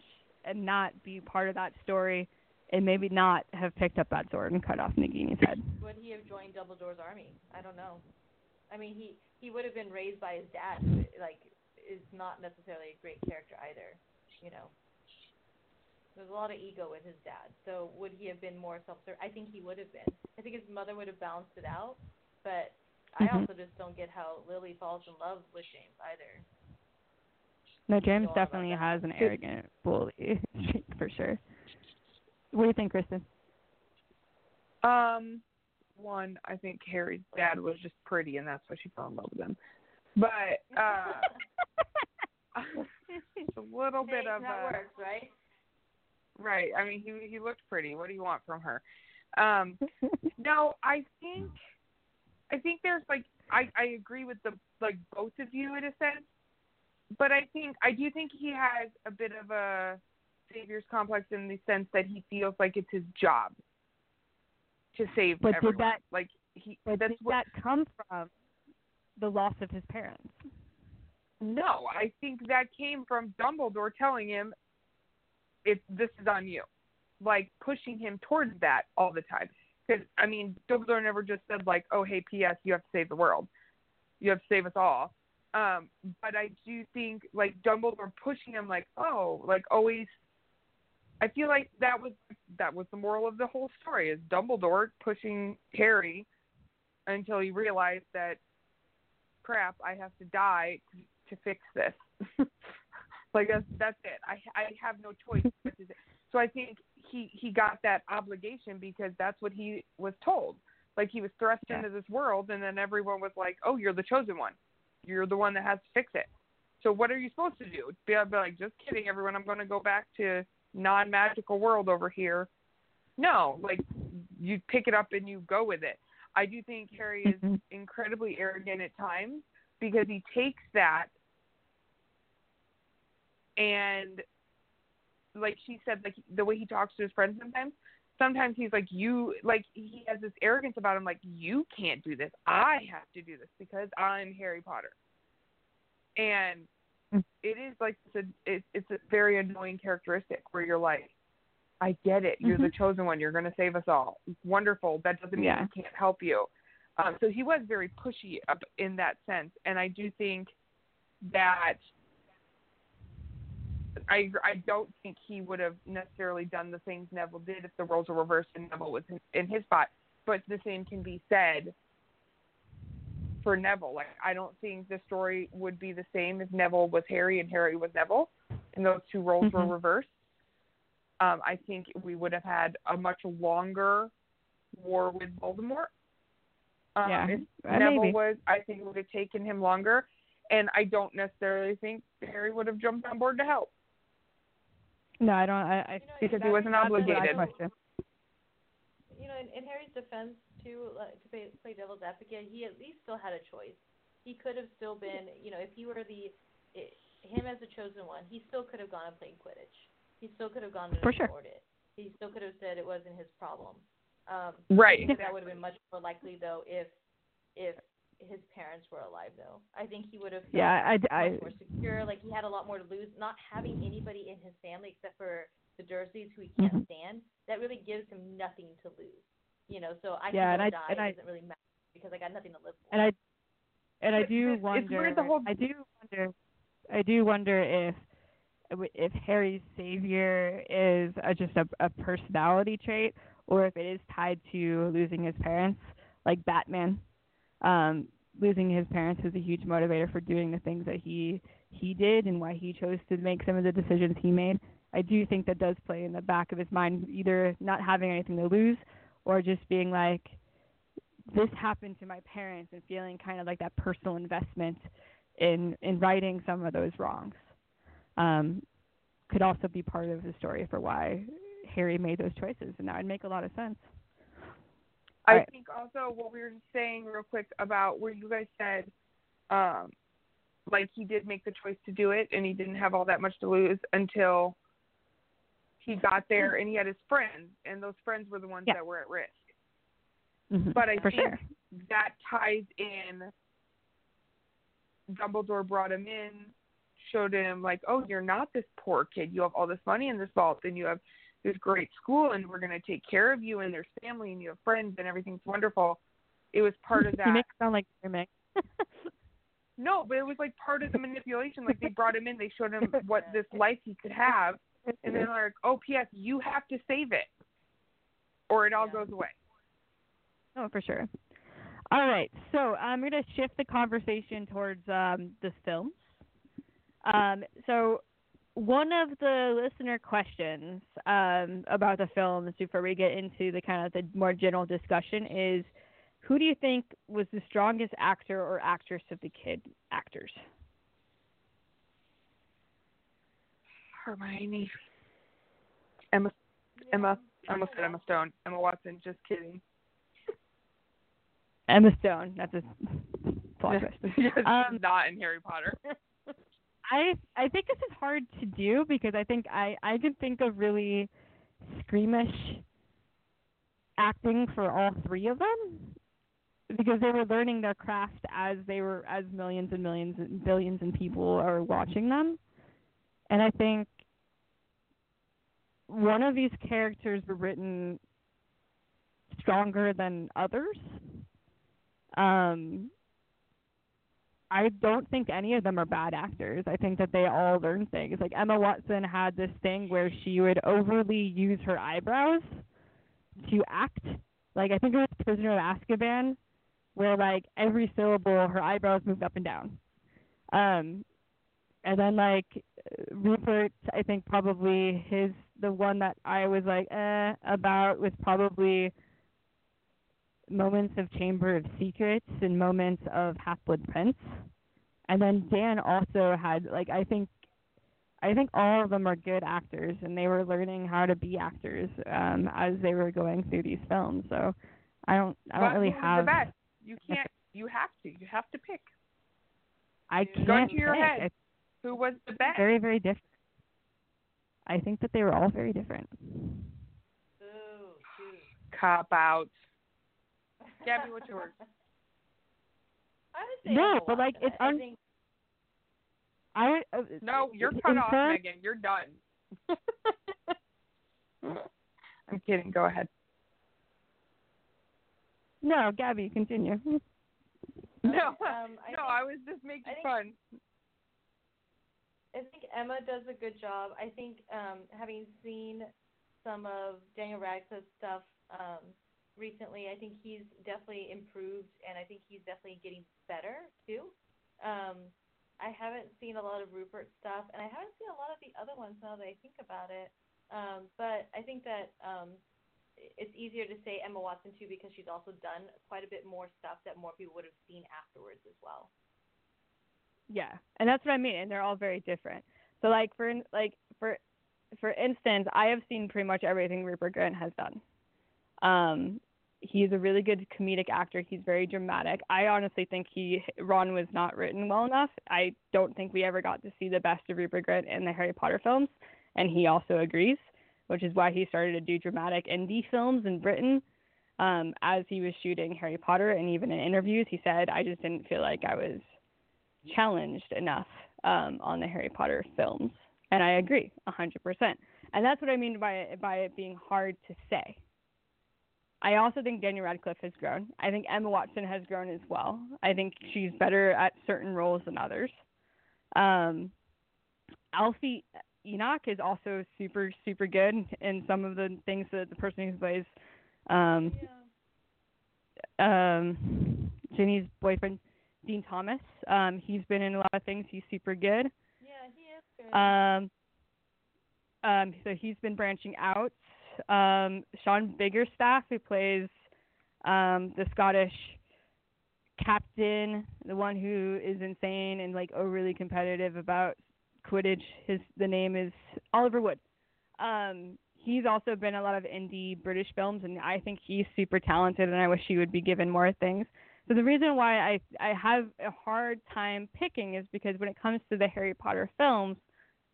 and not be part of that story and maybe not have picked up that sword and cut off Nagini's head. Would he have joined Dumbledore's army? I don't know. I mean, he he would have been raised by his dad, like is not necessarily a great character either. You know, there's a lot of ego with his dad. So would he have been more self-serving? I think he would have been. I think his mother would have balanced it out, but mm-hmm. I also just don't get how Lily falls in love with James either. No, James definitely has an arrogant bully for sure. What do you think, Kristin? Um, one, I think Harry's dad was just pretty, and that's why she fell in love with him. But uh, a little hey, bit of that a, works, right? Right. I mean, he he looked pretty. What do you want from her? Um, no, I think I think there's like I I agree with the like both of you in a sense, but I think I do think he has a bit of a savior's complex in the sense that he feels like it's his job to save but everyone. Did that, like he but that's did what, that come from the loss of his parents? No, I think that came from Dumbledore telling him "If this is on you. Like pushing him towards that all the time. Because I mean, Dumbledore never just said like, "Oh, hey, P.S. You have to save the world. You have to save us all." Um, but I do think like Dumbledore pushing him like, "Oh, like always I feel like that was that was the moral of the whole story is Dumbledore pushing Harry until he realized that crap, I have to die to, to fix this. like that's that's it. I I have no choice. so I think he he got that obligation because that's what he was told. Like he was thrust yeah. into this world, and then everyone was like, "Oh, you're the chosen one. You're the one that has to fix it." So what are you supposed to do? Be, be like, just kidding, everyone. I'm going to go back to non magical world over here. No, like you pick it up and you go with it. I do think Harry is mm-hmm. incredibly arrogant at times because he takes that and like she said, like the way he talks to his friends sometimes, sometimes he's like you like he has this arrogance about him like you can't do this i have to do this because i'm harry potter and it is like it's a it, it's a very annoying characteristic where you're like, I get it. You're mm-hmm. the chosen one. You're going to save us all. Wonderful. That doesn't mean yeah. I can't help you. Um, so he was very pushy up in that sense, and I do think that I I don't think he would have necessarily done the things Neville did if the roles were reversed and Neville was in, in his spot. But the same can be said for Neville. Like I don't think the story would be the same if Neville was Harry and Harry was Neville, and those two roles mm-hmm. were reversed. Um, I think we would have had a much longer war with Voldemort. Um, yeah, if uh, Neville maybe. was, I think it would have taken him longer, and I don't necessarily think Harry would have jumped on board to help. No, I don't. I, I you know, because he wasn't obligated. You know, in, in Harry's defense, to uh, to play, play devil's advocate, he at least still had a choice. He could have still been, you know, if he were the it, him as the chosen one, he still could have gone and played Quidditch. He still could have gone and For sure. it. He still could have said it wasn't his problem. Um, right. That would have been much more likely though if if his parents were alive though. I think he would have felt yeah, I, I, much more secure. Like he had a lot more to lose. Not having anybody in his family except for the Dursleys who he can't mm-hmm. stand, that really gives him nothing to lose. You know, so I Yeah, can and go I- die. and I- it doesn't really matter because I got nothing to live for. and I and I do it's wonder. weird the whole- I do wonder. I do wonder if if Harry's savior is a, just a, a personality trait, or if it is tied to losing his parents, like Batman. Um, losing his parents was a huge motivator for doing the things that he he did and why he chose to make some of the decisions he made. I do think that does play in the back of his mind, either not having anything to lose, or just being like, this happened to my parents and feeling kind of like that personal investment in in righting some of those wrongs um, could also be part of the story for why Harry made those choices, and that would make a lot of sense. I think also what we were just saying real quick about where you guys said, um, like he did make the choice to do it and he didn't have all that much to lose until he got there and he had his friends and those friends were the ones Yeah. that were at risk. Mm-hmm. But I for think sure. that ties in. Dumbledore brought him in, showed him like, oh, you're not this poor kid. You have all this money in this vault, and you have this great school, and we're gonna take care of you, and there's family, and you have friends, and everything's wonderful. It was part of You that. make it sound like you're No, but it was like part of the manipulation. Like they brought him in, they showed him what this life he could have, and then like, oh, P.S. You have to save it, or it all Yeah. goes away. Oh, for sure. All right, so I'm going to shift the conversation towards um, the films. Um, so, one of the listener questions um, about the films before we get into the kind of the more general discussion is, who do you think was the strongest actor or actress of the kid actors? Hermione. Emma. Emma. I almost said Emma Stone. Emma Watson. Just kidding. Emma Stone. That's a plot twist. Yes, Um, not in Harry Potter. I I think this is hard to do because I think I I can think of really squeamish acting for all three of them because they were learning their craft as they were as millions and millions and billions and people are watching them. And I think one of these characters were written stronger than others. Um I don't think any of them are bad actors. I think that they all learn things. Like Emma Watson had this thing where she would overly use her eyebrows to act. Like I think it was Prisoner of Azkaban, where like every syllable her eyebrows moved up and down. Um, and then like Rupert, I think probably his the one that I was like eh about was probably moments of Chamber of Secrets and moments of Half Blood Prince. And then Dan also had like I think I think all of them are good actors and they were learning how to be actors um as they were going through these films. So I don't I don't but really who was have the best? You can't. You have to. You have to pick. I can't to your pick. head. It's Who was the best? very very different. I think that they were all very different. Boo, boo. Cop out. Gabby, what's yours? I would say No, but, like, Watson. it's I think I uh, No, you're cut off, terms- Megan. You're done. I'm kidding. Go ahead. No, Gabby, continue. No, um, I no, think- I was just making I think- fun. I think Emma does a good job. I think um, having seen some of Daniel Radcliffe's stuff um, recently, I think he's definitely improved, and I think he's definitely getting better too. Um, I haven't seen a lot of Rupert stuff, and I haven't seen a lot of the other ones now that I think about it. Um, but I think that um, it's easier to say Emma Watson too because she's also done quite a bit more stuff that more people would have seen afterwards as well. Yeah, and that's what I mean, and they're all very different. So, like for like for for instance, I have seen pretty much everything Rupert Grint has done. Um, he's a really good comedic actor. He's very dramatic. I honestly think he Ron was not written well enough. I don't think we ever got to see the best of Rupert Grint in the Harry Potter films, and he also agrees, which is why he started to do dramatic indie films in Britain. Um, as he was shooting Harry Potter, and even in interviews, he said, "I just didn't feel like I was challenged enough um, on the Harry Potter films, and I agree hundred percent. And that's what I mean by by it being hard to say. I also think Daniel Radcliffe has grown. I think Emma Watson has grown as well. I think she's better at certain roles than others. Um, Alfie Enoch is also super super good in some of the things that the person who plays um, Yeah. um, Ginny's boyfriend Dean Thomas. Um, he's been in a lot of things. He's super good. Yeah, he is good. Um, um, so he's been branching out. Um, Sean Biggerstaff, who plays um, the Scottish captain, the one who is insane and like overly competitive about Quidditch. His the name is Oliver Wood. Um, he's also been a lot of indie British films, and I think he's super talented. And I wish he would be given more things. So the reason why I I have a hard time picking is because when it comes to the Harry Potter films,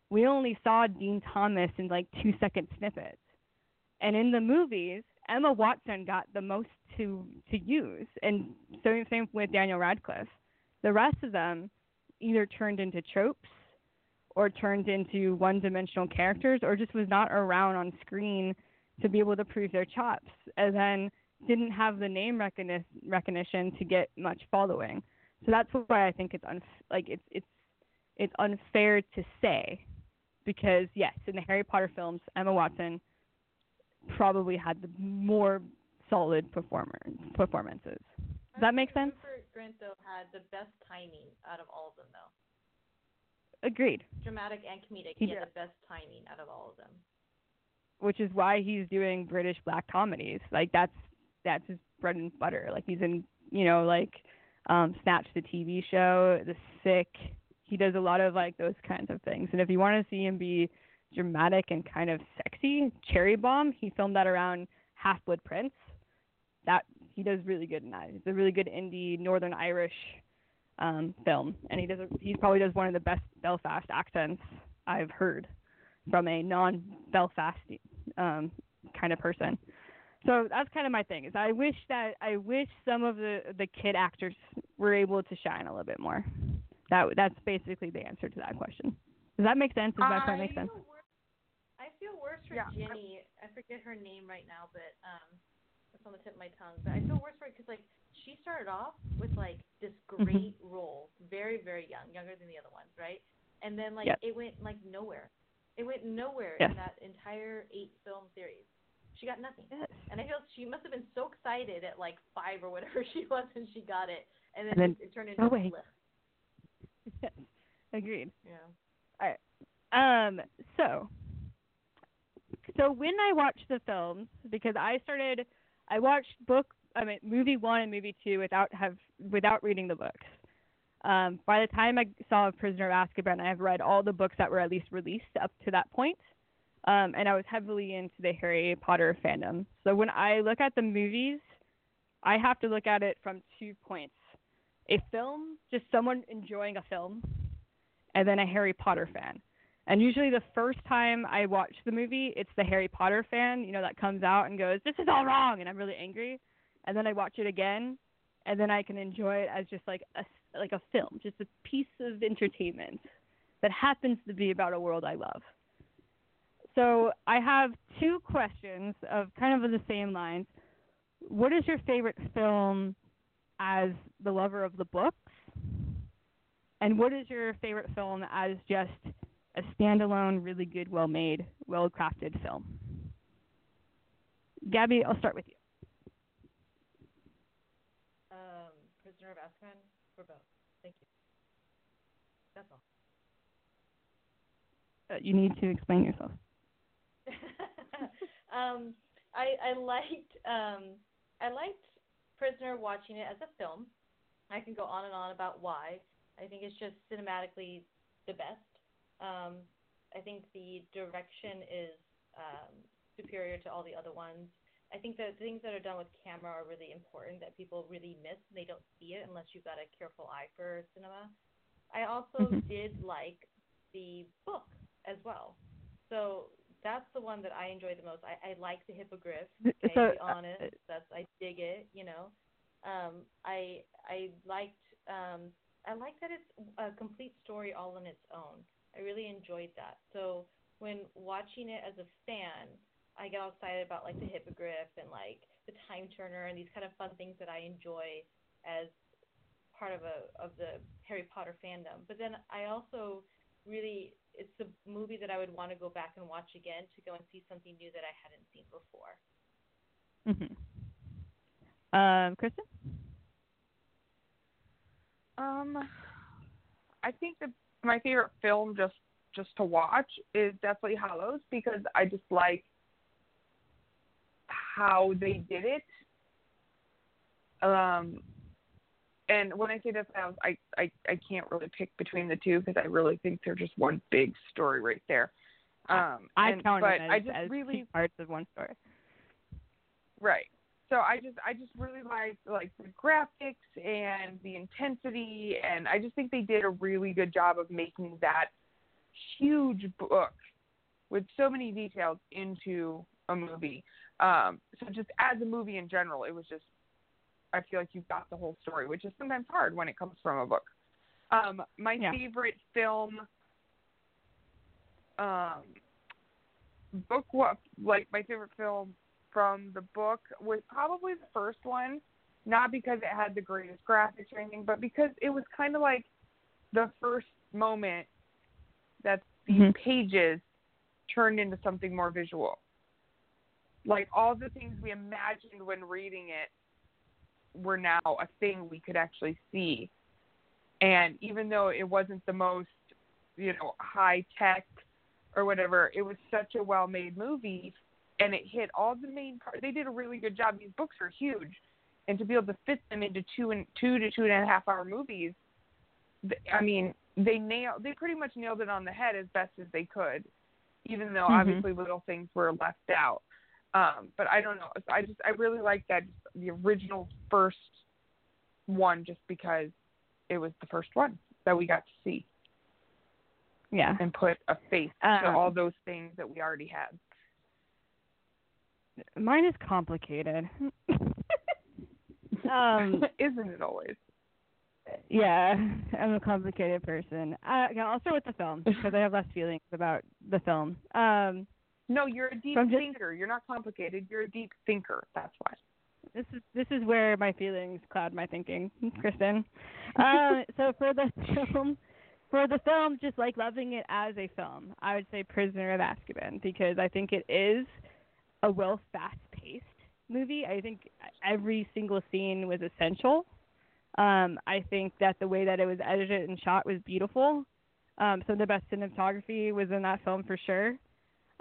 we only saw Dean Thomas in like two second snippets, and in the movies, Emma Watson got the most to to use, and so same with Daniel Radcliffe. The rest of them either turned into tropes or turned into one dimensional characters or just was not around on screen to be able to prove their chops and then didn't have the name recogni- recognition to get much following. So that's why I think it's un- like it's it's it's unfair to say because yes, in the Harry Potter films, Emma Watson probably had the more solid performer performances. Does that make sense? Rupert Grint though had the best timing out of all of them though. Agreed. Dramatic and comedic. He He, had the best timing out of all of them. which is why he's doing British black comedies. Like that's that's his bread and butter. Like he's in you know like um Snatch the TV show, The Sick. He does a lot of like those kinds of things. And if you want to see him be dramatic and kind of sexy, Cherrybomb, he filmed that around Half Blood Prince. That he does really good in that. It's a really good indie Northern Irish um film, and he does a, he probably does one of the best Belfast accents I've heard from a non-Belfast um, kind of person. So that's kind of my thing. Is I wish that I wish some of the the kid actors were able to shine a little bit more. That that's basically the answer to that question. Does that make sense? Does my point make sense? Worse, I for Yeah. Ginny. I forget her name right now, but um, it's on the tip of my tongue. But I feel worse for her because like she started off with like this Mm-hmm. great role, very very young, younger than the other ones, right? And then like it went like nowhere. It went nowhere Yes. in that entire eight film series. She got nothing. Yes. And I feel she must have been so excited at like five or whatever she was when she got it, and then, And then, it, turned into no a way. Yes. Agreed. Yeah. All right. Um, so, so when I watched the films, because I started, I watched book, I mean, movie one and movie two without have without reading the books. Um, by the time I saw Prisoner of Azkaban, I have read all the books that were at least released up to that point. Um, and I was heavily into the Harry Potter fandom. So when I look at the movies, I have to look at it from two points: a film, just someone enjoying a film, and then a Harry Potter fan. And usually the first time I watch the movie, it's the Harry Potter fan, you know, that comes out and goes, "This is all wrong," and I'm really angry. And then I watch it again, and then I can enjoy it as just like a like a film, just a piece of entertainment that happens to be about a world I love. So I have two questions of kind of the same lines. What is your favorite film as the lover of the books? And what is your favorite film as just a standalone, really good, well made, well crafted film? Gabby, I'll start with you. Um, Prisoner of Azkaban for both. Thank you. That's all. Uh, you need to explain yourself. um, I I liked um I liked Prisoner watching it as a film. I can go on and on about why. I think it's just cinematically the best. Um, I think the direction is um, superior to all the other ones. I think the things that are done with camera are really important that people really miss and they don't see it unless you've got a careful eye for cinema. I also Mhm. did like the book as well. So that's the one that I enjoy the most. I, I like the hippogriff. Okay, so, to be uh, honest, that's I dig it. You know, um, I I liked um, I like that it's a complete story all on its own. I really enjoyed that. So when watching it as a fan, I get all excited about like the hippogriff and like the time turner and these kind of fun things that I enjoy as part of a of the Harry Potter fandom. But then I also really it's a movie that I would want to go back and watch again to go and see something new that I hadn't seen before. Mhm. Um, Kristin. Um, I think that my favorite film just just to watch is definitely Hallows because I just like how they did it. Um, and when I say that, I I I can't really pick between the two because I really think they're just one big story right there. Um, I and, count but as, I just as really parts of one story. Right. So I just I just really like like the graphics and the intensity and I just think they did a really good job of making that huge book with so many details into a movie. Um so just as a movie in general, it was just I feel like you've got the whole story, which is sometimes hard when it comes from a book. Um my Yeah. favorite film um book what like my favorite film from the book was probably the first one, not because it had the greatest graphics or anything, but because it was kind of like the first moment that these Mhm. pages turned into something more visual. Like all the things we imagined when reading it were now a thing we could actually see. And even though it wasn't the most, you know, high tech or whatever, it was such a well made movie and it hit all the main parts. They did a really good job. These books are huge, and to be able to fit them into two and two to two and a half hour movies, I mean, they nailed. They pretty much nailed it on the head as best as they could, even though Mhm. obviously little things were left out. Um, but I don't know. I just I really like that the original first one just because it was the first one that we got to see Yeah. and put a face to Um, all those things that we already had. Mine is complicated. um, Isn't it always? yeah, I'm a complicated person. Uh, okay, I'll start with the film because I have less feelings about the film. Um, No, you're a deep just- thinker. You're not complicated. You're a deep thinker. That's why. this is this is where my feelings cloud my thinking, Kristin. Uh, so for the film, for the film, just like loving it as a film, I would say Prisoner of Azkaban because I think it is a well fast-paced movie. I think every single scene was essential. Um, I think that the way that it was edited and shot was beautiful. Um, some of the best cinematography was in that film for sure.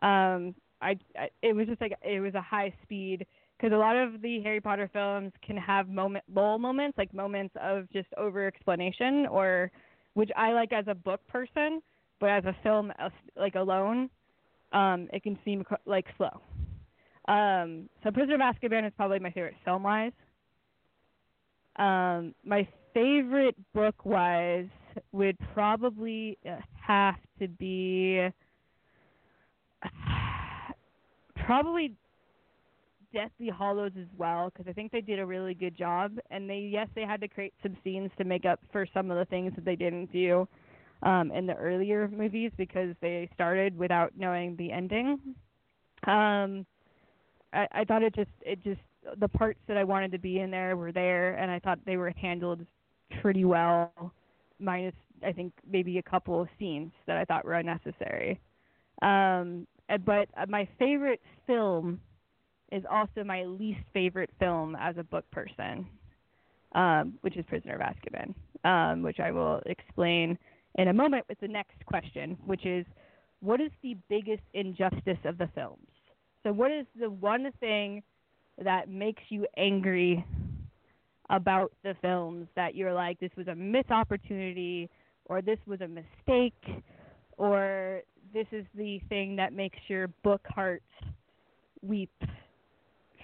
Um, I, I it was just like it was a high speed because a lot of the Harry Potter films can have moment lull moments, like moments of just over explanation, or which I like as a book person, but as a film like alone, um, it can seem like slow. Um, so Prisoner of Azkaban is probably my favorite film wise. Um, my favorite book wise would probably uh, have to be probably Deathly Hallows as well because I think they did a really good job. And they yes they had to create some scenes to make up for some of the things that they didn't do um, in the earlier movies because they started without knowing the ending. Um, I, I thought it just it just the parts that I wanted to be in there were there, and I thought they were handled pretty well, minus I think maybe a couple of scenes that I thought were unnecessary. Um, but uh, my favorite film is also my least favorite film as a book person, um, which is Prisoner of Azkaban, um, which I will explain in a moment with the next question, which is what is the biggest injustice of the films? So, what is the one thing that makes you angry about the films that you're like, this was a missed opportunity, or this was a mistake, or this is the thing that makes your book heart weep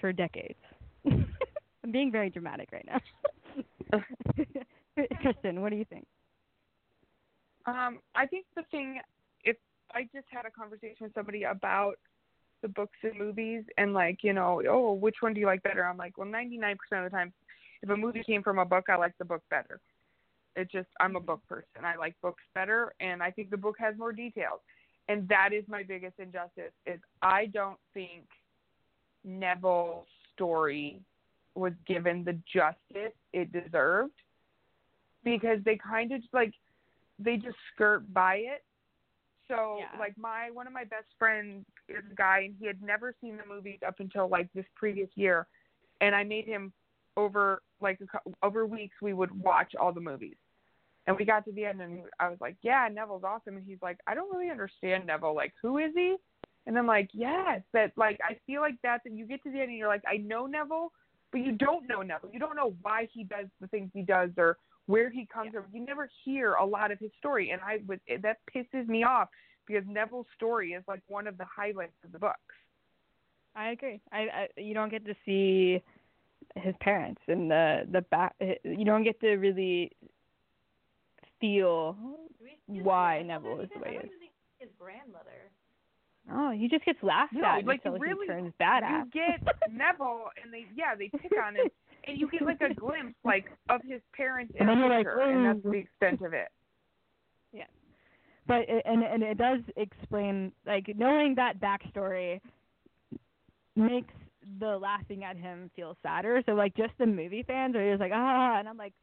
for decades? I'm being very dramatic right now. Kristin, what do you think? Um, I think the thing, if I just had a conversation with somebody about the books and movies, and like, you know, oh, which one do you like better? I'm like, well, 99% of the time, if a movie came from a book, I like the book better. It's just I'm a book person. I like books better, and I think the book has more details. And that is my biggest injustice. Is I don't think Neville's story was given the justice it deserved because they kind of like they just skirt by it. So Yeah. like my one of my best friends is a guy and he had never seen the movies up until like this previous year, and I made him over like a, over weeks we would watch all the movies. And we got to the end, and I was like, "Yeah, Neville's awesome." And he's like, "I don't really understand Neville. Like, who is he?" And I'm like, "Yes, that like I feel like that's and you get to the end, and you're like, I know Neville, but you don't know Neville. You don't know why he does the things he does or where he comes from. You never hear a lot of his story, and I would that pisses me off because Neville's story is like one of the highlights of the books. I agree. I, I you don't get to see his parents and the the back. You don't get to really feel. Do we- his Why Neville is the way he is. his grandmother. Oh, he just gets laughed No, at like, until really, he turns badass. You get Neville, and they yeah they pick on him, and you get like a glimpse like of his parents in And a then you're like, picture, and that's the extent of it. Yeah, but it, and and it does explain like knowing that backstory makes the laughing at him feel sadder. So like just the movie fans are just like ah, and I'm like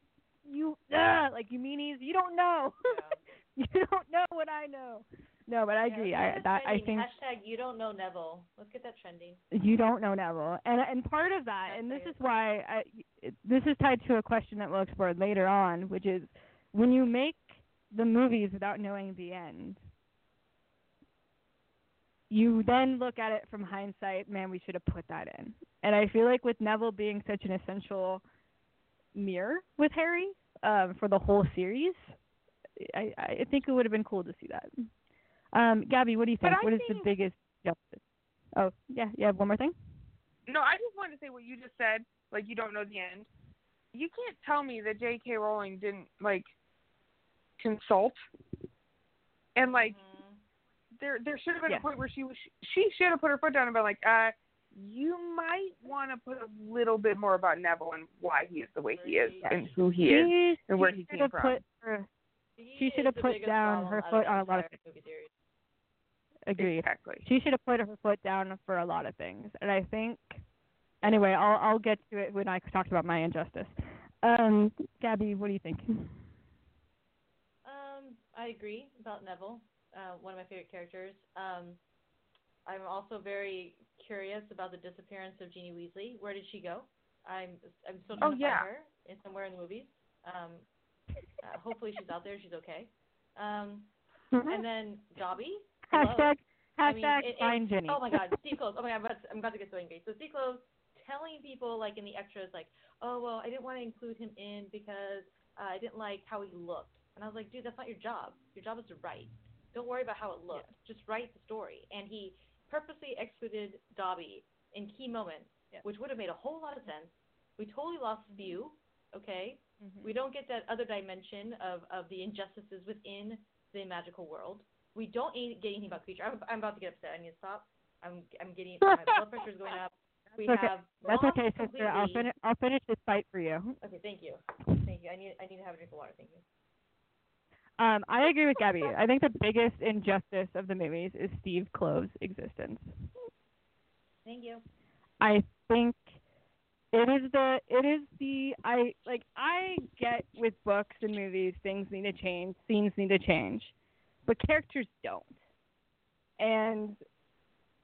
you ah, like you meanies, you don't know, you don't know what I know. No, but I Yeah, agree. I that I think Hashtag you don't know Neville. Let's get that trending. you don't know Neville, and and part of that, and this is why I this is tied to a question that we'll explore later on, which is when you make the movies without knowing the end, you then look at it from hindsight. Man, we should have put that in. And I feel like with Neville being such an essential mirror with Harry um, for the whole series, I I think it would have been cool to see that. Um, Gabby, what do you But think? I What is the biggest justice? Oh, yeah, you have one more thing. No, I just wanted to say what you just said. Like you don't know the end. You can't tell me that J.K. Rowling didn't like consult and like Mhm. there there should have been Yeah. a point where she was she should have put her foot down and been like, uh, you might want to put a little bit more about Neville and why he is the way he is Yeah. and who he is. She- and where she he came from. Put her, He She should have put down her foot on a lot of things. movie series. agreed. Exactly. She should have put her foot down for a lot of things, and I think. Anyway, I'll I'll get to it when I talked about my injustice. Um, Gabby, what do you think? Um, I agree about Neville. Uh, one of my favorite characters. Um, I'm also very curious about the disappearance of Ginny Weasley. Where did she go? I'm I'm still trying Oh, to yeah. find her in somewhere in the movies. Um, uh, hopefully she's out there. She's okay. Um, and then Dobby. hello. hashtag I mean, hashtag it- it- find Ginny. Oh my God, Steve Kloves. Oh my God, I'm about to, I'm about to get so angry. So Steve Kloves telling people like in the extras like, oh well, I didn't want to include him in because uh, I didn't like how he looked. And I was like, dude, that's not your job. Your job is to write. Don't worry about how it looked. Just write the story. And he purposely excluded Dobby in key moments, Yeah. which would have made a whole lot of sense. We totally lost view. Okay, Mhm. we don't get that other dimension of, of the injustices within the magical world. We don't get anything about creature. I'm, I'm about to get upset. I need to stop. I'm I'm getting my blood pressure's going up. We That's okay. have That's okay, sister. I'll finish. I'll finish this fight for you. Okay, thank you, thank you. I need I need to have a drink of water. Thank you. Um, I agree with Gabby. I think the biggest injustice of the movies is Steve Kloves' existence. Thank you. I think it is the it is the I like I get with books and movies things need to change, scenes need to change, but characters don't. And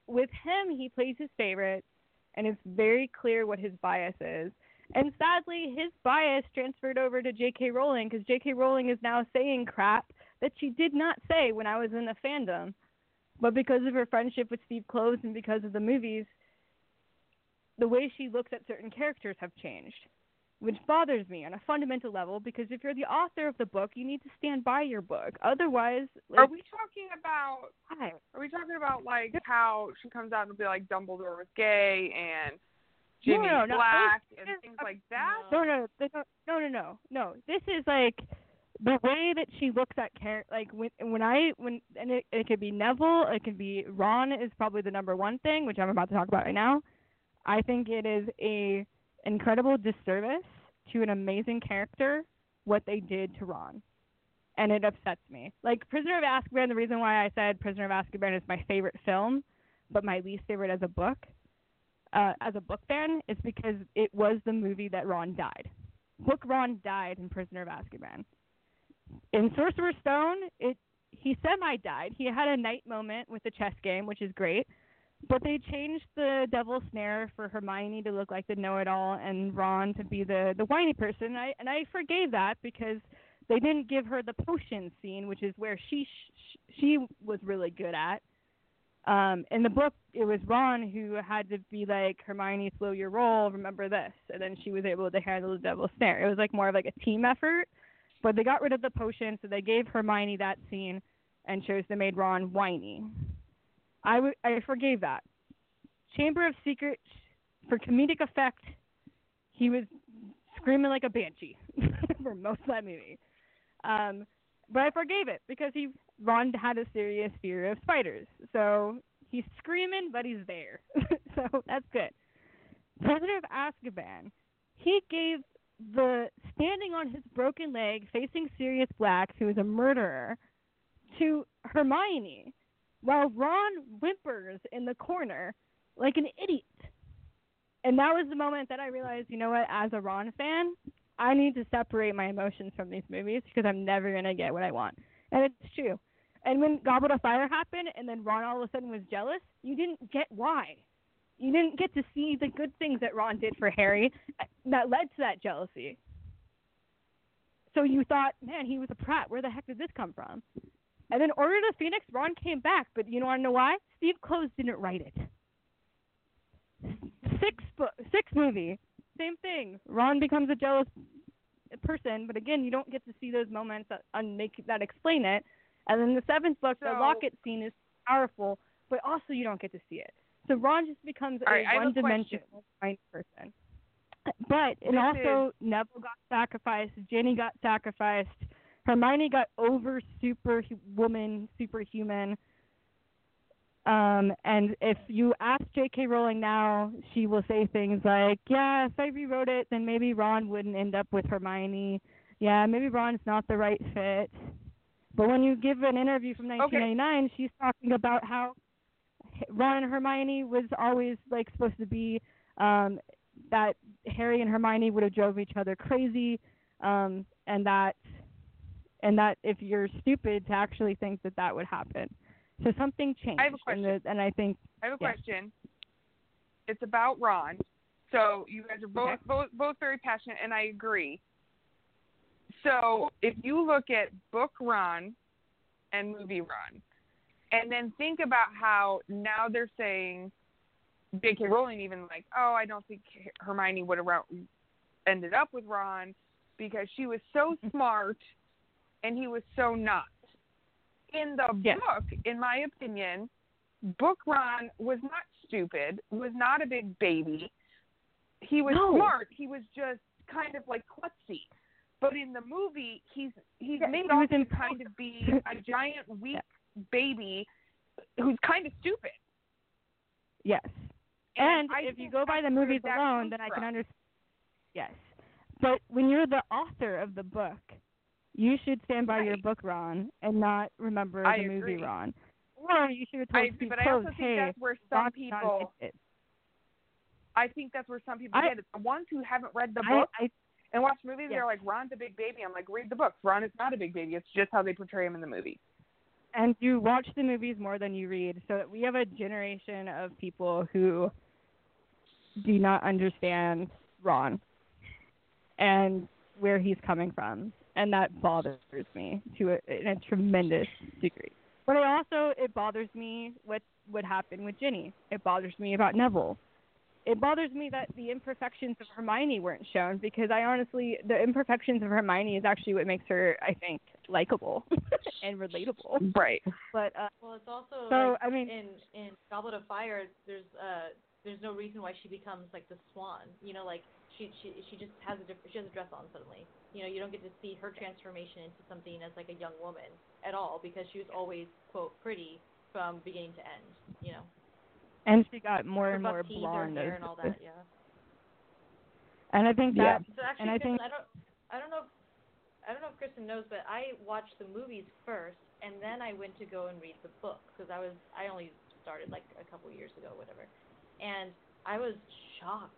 with him, he plays his favorites, and it's very clear what his bias is. And sadly, his bias transferred over to J.K. Rowling because J.K. Rowling is now saying crap that she did not say when I was in the fandom. But because of her friendship with Steve Kloves and because of the movies, the way she looks at certain characters have changed, which bothers me on a fundamental level because if you're the author of the book, you need to stand by your book. Otherwise, like, Are we talking about? Are we talking about like how she comes out and be like Dumbledore was gay and No, no, no, black those- and things like that? No, no, no, no, no, no, no, no. This is like the way that she looks at character. Like when when I when and it, it could be Neville, it could be Ron is probably the number one thing, which I'm about to talk about right now. I think it is a incredible disservice to an amazing character what they did to Ron, and it upsets me. Like Prisoner of Azkaban, the reason why I said Prisoner of Azkaban is my favorite film, but my least favorite as a book. uh, as a book fan is because it was the movie that Ron died. Book Ron died in Prisoner of Azkaban. In Sorcerer's Stone, it he semi died. He had a night moment with the chess game, which is great. But they changed the devil snare for Hermione to look like the know-it-all and Ron to be the the whiny person. And I and I forgave that because they didn't give her the potion scene, which is where she sh- she was really good at. Um, in the book, it was Ron who had to be like Hermione, slow your roll. Remember this, and then she was able to handle the devil's snare. It was like more of like a team effort. But they got rid of the potion, so they gave Hermione that scene and chose to make Ron whiny. I, w- I forgave that. Chamber of Secrets, for comedic effect, he was screaming like a banshee for most of that movie. Um, but I forgave it because he Ron had a serious fear of spiders. So he's screaming, but he's there. so that's good. Prisoner of Azkaban, he gave the standing on his broken leg, facing Sirius Black, who is a murderer, to Hermione, while Ron whimpers in the corner like an idiot. And that was the moment that I realized, you know what, as a Ron fan, I need to separate my emotions from these movies because I'm never going to get what I want. And it's true. And when Goblet of Fire happened and then Ron all of a sudden was jealous, you didn't get why. You didn't get to see the good things that Ron did for Harry that led to that jealousy. So you thought, man, he was a prat. Where the heck did this come from? And then Order of the Phoenix, Ron came back, but you know want to know why? Steve Kloves didn't write it. Six book, six movie, same thing. Ron becomes a jealous person, but again, you don't get to see those moments that make that explain it. And then the seventh book, So- the locket scene is powerful, but also you don't get to see it. So Ron just becomes right, a a one-dimensional kind person. But and This also Neville got sacrificed, Ginny got sacrificed, Hermione got over super woman, superhuman. Um, and if you ask J.K. Rowling now, she will say things like, "Yeah, if I rewrote it, then maybe Ron wouldn't end up with Hermione. Yeah, maybe Ron's not the right fit." But when you give an interview from 1999, she's talking about how Ron and Hermione was always like supposed to be um, that Harry and Hermione would have drove each other crazy, um, and that and that if you're stupid to actually think that that would happen. So something changed. I have a question. And, the, and I think I have a Yeah. question. It's about Ron. So you guys are both Okay. both both very passionate, and I agree. So if you look at book Ron and movie Ron, and then think about how now they're saying J.K. Rowling even like, oh, I don't think Hermione would have ended up with Ron because she was so smart and he was so not. In the Yes. book, in my opinion, book Ron was not stupid, was not a big baby. He was No. smart. He was just kind of like klutzy. But in the movie, he's he's Yeah, made he to kind of be a giant weak baby who's kind of stupid. yes. And, I if you go by the movies alone, then I can understand. Yes. But when you're the author of the book, you should stand by your book, Ron, and not remember I the movie, agree. Ron. Or you should have I told agree, Steve but I also think hey, that's where some Ron's people. I think that's where some people I- get it. The ones who haven't read the book I and watch movies, Yes. they're like, "Ron's a big baby." I'm like, "Read the books. Ron is not a big baby. It's just how they portray him in the movie." and you watch the movies more than you read. So we have a generation of people who do not understand Ron and where he's coming from, and that bothers me to a, in a tremendous degree. But it also it bothers me what what happened with Ginny. It bothers me about Neville. It bothers me that the imperfections of Hermione weren't shown because I honestly the imperfections of Hermione is actually what makes her I think likable and relatable. Right. But uh, Well, it's also so like I mean in in Goblet of Fire, there's uh there's no reason why she becomes like the swan. You know, like she she she just has a diff- she has a dress on suddenly. You know, you don't get to see her transformation into something as like a young woman at all because she was always quote pretty from beginning to end. You know, and she got more her and more her blonde. hair, and all that. Yeah. And I think Yeah. So actually, And I Kristin, think- I don't, I don't know, if, I don't know if Kristin knows, but I watched the movies first, and then I went to go and read the book because I was, I only started like a couple years ago, whatever. And I was shocked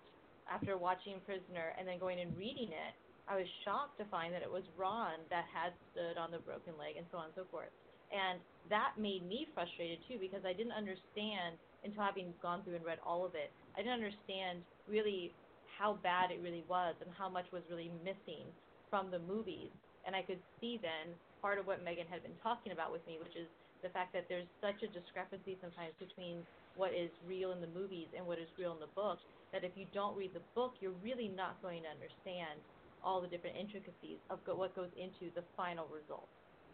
after watching Prisoner and then going and reading it. I was shocked to find that it was Ron that had stood on the broken leg and so on and so forth. And that made me frustrated too because I didn't understand until having gone through and read all of it. I didn't understand really how bad it really was and how much was really missing from the movies. And I could see then part of what Megan had been talking about with me, which is the fact that there's such a discrepancy sometimes between what is real in the movies and what is real in the book that if you don't read the book, you're really not going to understand all the different intricacies of go- what goes into the final result.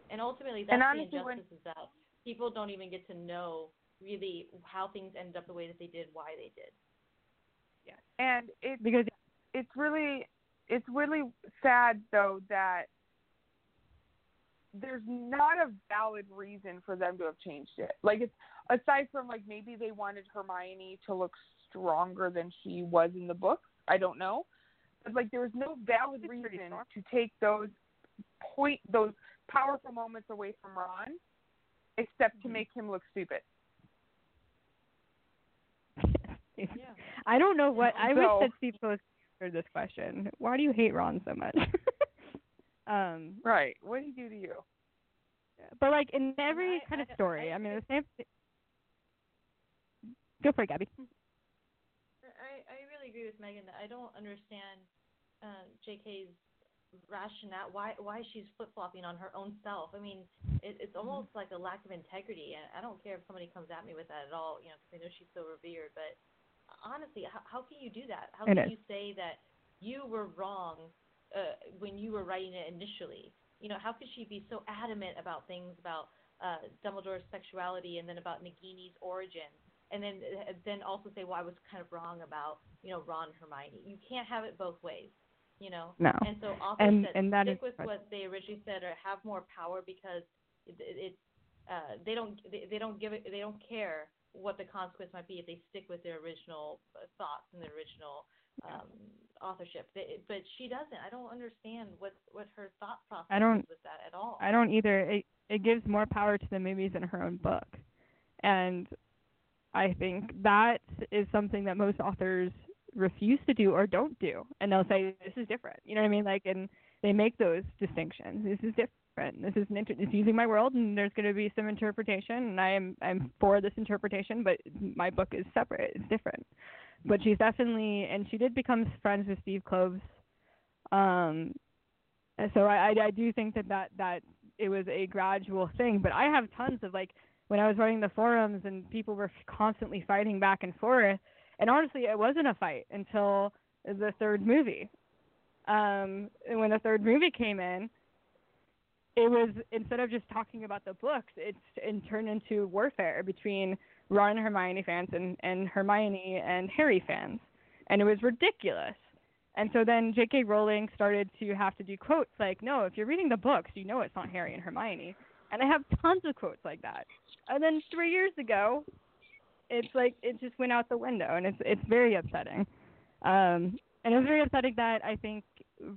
And ultimately, that's honestly, the injustice is that people don't even get to know really how things ended up the way that they did, why they did. Yeah. And it's because it's really it's really sad though that there's not a valid reason for them to have changed it. Like it's aside from like maybe they wanted Hermione to look stronger than she was in the books. I don't know. But like there was no valid reason to take those point those powerful moments away from Ron except to Mhm. make him look stupid. Yeah. I don't know what I wish that people Close answered this question. Why do you hate Ron so much? um, Right. What did he do to you? but like in every I- kind of story, I I, mean, the same. Go for it, Gabby. I, I really agree with Megan that I don't understand uh, JK's rationale why why she's flip flopping on her own self. I mean, it, it's almost like a lack of integrity, and I don't care if somebody comes at me with that at all, you know, because I know she's so revered. But honestly, how, how can you do that? How It can is. you say that you were wrong uh, when you were writing it initially? You know, how could she be so adamant about things about uh, Dumbledore's sexuality and then about Nagini's origin? and then uh, then also say, well, I was kind of wrong about you know Ron and Hermione. You can't have it both ways, you know. No. And so authors And- said and that stick with what they originally said or have more power because it, it, it uh, they don't they, they don't give it they don't care what the consequence might be if they stick with their original uh, thoughts and their original um, authorship. But she doesn't. I don't understand what what her thought process I don't- is with that at all. I don't either. It it gives more power to the movies than her own book, and I think that is something that most authors refuse to do or don't do, and they'll say this is different. You know what I mean? Like, and they make those distinctions. This is different. This is an inter- it's using my world, and there's going to be some interpretation, and I am I'm for this interpretation, but my book is separate. It's different. But she's definitely, and she did become friends with Steve Kloves. Um, so I, I I do think that that that it was a gradual thing. But I have tons of like when I was running the forums and people were constantly fighting back and forth. And honestly, it wasn't a fight until the third movie. Um, and when the third movie came in, it was instead of just talking about the books, it's it turned into warfare between Ron and Hermione fans and, and Hermione and Harry fans, and it was ridiculous. And so then J.K. Rowling started to have to do quotes like, "No, if you're reading the books, you know it's not Harry and Hermione." And I have tons of quotes like that. And then three years ago, it's like it just went out the window, and it's it's very upsetting. Um, and it's very upsetting that I think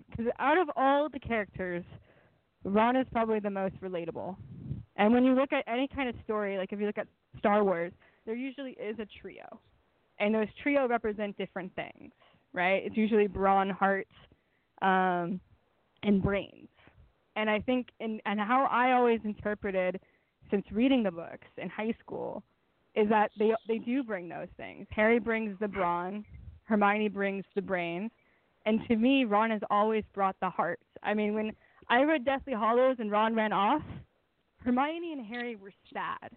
because out of all the characters, Ron is probably the most relatable. And when you look at any kind of story, like if you look at Star Wars, there usually is a trio, and those trio represent different things, right? It's usually brawn, heart, um, and brains. And I think, in, and how I always interpreted since reading the books in high school, is that they they do bring those things. Harry brings the brawn, Hermione brings the brains, and to me, Ron has always brought the heart. I mean, when I read Deathly Hallows and Ron ran off, Hermione and Harry were sad.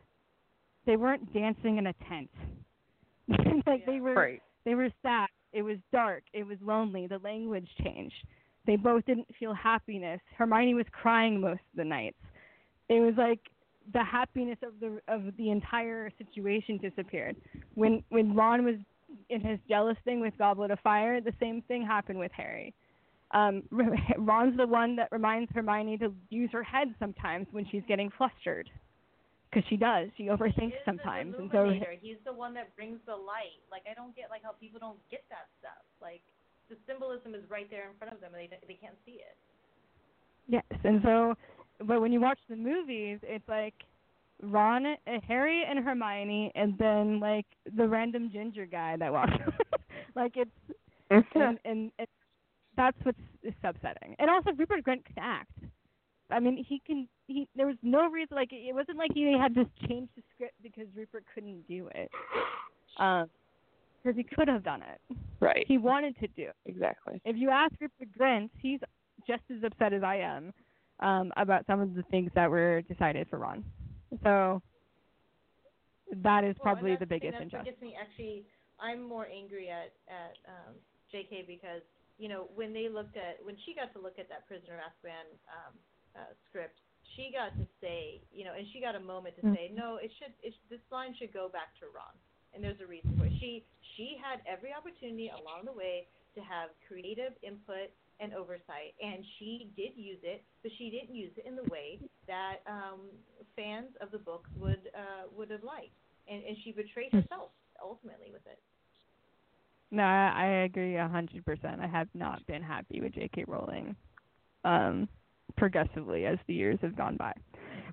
They weren't dancing in a tent. like they were Right. they were sad. It was dark. It was lonely. The language changed. They both didn't feel happiness. Hermione was crying most of the nights. It was like the happiness of the of the entire situation disappeared. When when Ron was in his jealous thing with Goblet of Fire, the same thing happened with Harry. Um, Ron's the one that reminds Hermione to use her head sometimes when she's getting flustered, because she does. She overthinks he sometimes, and so he's the one that brings the light. Like I don't get like how people don't get that stuff. Like the symbolism is right there in front of them, and they they can't see it. Yes, and so, but when you watch the movies, it's like Ron, uh, Harry, and Hermione, and then like the random ginger guy that walks. like it's and, and and that's what's is upsetting. And also Rupert Grint can act. I mean, he can. He there was no reason like it wasn't like he had to change the script because Rupert couldn't do it. Um, because he could have done it. Right. He wanted to do it. Exactly. If you ask Rupert Grint, he's just as upset as I am um, about some of the things that were decided for Ron. So that is Well, probably that's- the biggest and that injustice. gets me actually. I'm more angry at at um, J.K. because you know when they looked at when she got to look at that Prisoner of Azkaban um, uh, script, she got to say you know, and she got a moment to Mm. say no, it should it, this line should go back to Ron, and there's a reason for it. She she had every opportunity along the way to have creative input and oversight, and she did use it, but she didn't use it in the way that um, fans of the books would uh, would have liked, and and she betrayed herself ultimately with it. No, I, I agree a hundred percent. I have not been happy with J.K. Rowling, um, progressively as the years have gone by.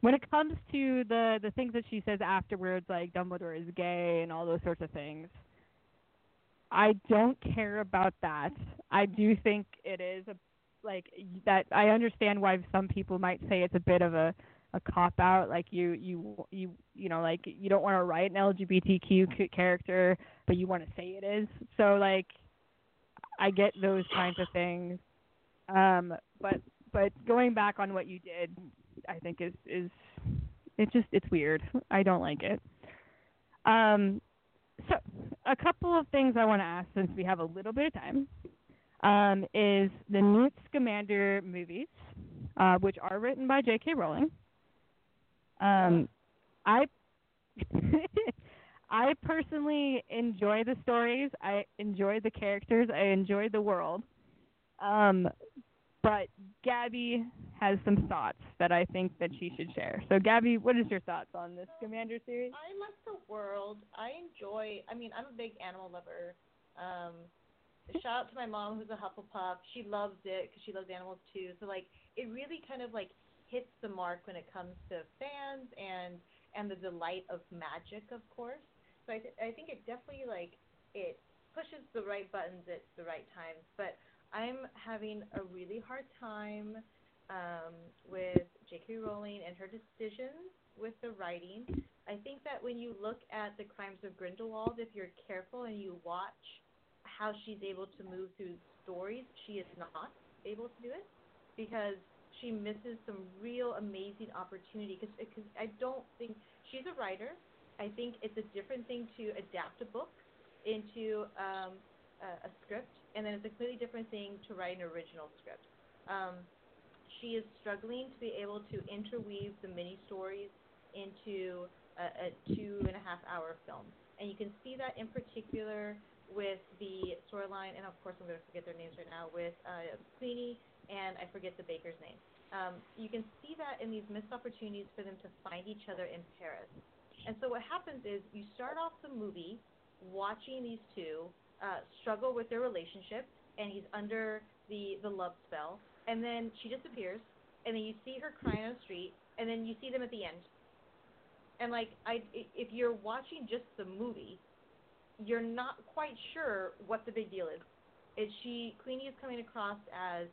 When it comes to the the things that she says afterwards, like Dumbledore is gay and all those sorts of things, I don't care about that. I do think it is a like that. I understand why some people might say it's a bit of a a cop out. Like you you you you know like you don't want to write an LGBTQ character but you want to say it is. So like I get those kinds of things. Um but but going back on what you did, I think is is it just it's weird. I don't like it. Um so a couple of things I want to ask since we have a little bit of time. Um, is the Newt Scamander movies, uh, which are written by J.K. Rowling. Um, I I personally enjoy the stories. I enjoy the characters. I enjoy the world. Um, but Gabby has some thoughts that I think that she should share. So, Gabby, what is your thoughts on this Scamander series? I like the world. I enjoy. I mean, I'm a big animal lover. Um, shout out to my mom who's a Hufflepuff. She loves it because she loves animals too. So like, it really kind of like hits the mark when it comes to fans and and the delight of magic, of course. So I th- I think it definitely like it pushes the right buttons at the right times. But I'm having a really hard time um, with J.K. Rowling and her decisions with the writing. I think that when you look at the Crimes of Grindelwald, if you're careful and you watch how she's able to move through stories, she is not able to do it because she misses some real amazing opportunity. Because I don't think she's a writer. I think it's a different thing to adapt a book into um, a, a script, and then it's a completely different thing to write an original script. Um, she is struggling to be able to interweave the mini stories into a, a two and a half hour film. And you can see that in particular with the storyline, and of course I'm going to forget their names right now, with uh, Queenie and I forget the baker's name. Um, you can see that in these missed opportunities for them to find each other in Paris. And so what happens is you start off the movie watching these two uh, struggle with their relationship, and he's under the the love spell, and then she disappears, and then you see her crying on the street, and then you see them at the end. And like I, if you're watching just the movie, you're not quite sure what the big deal is. Is she Queenie is coming across as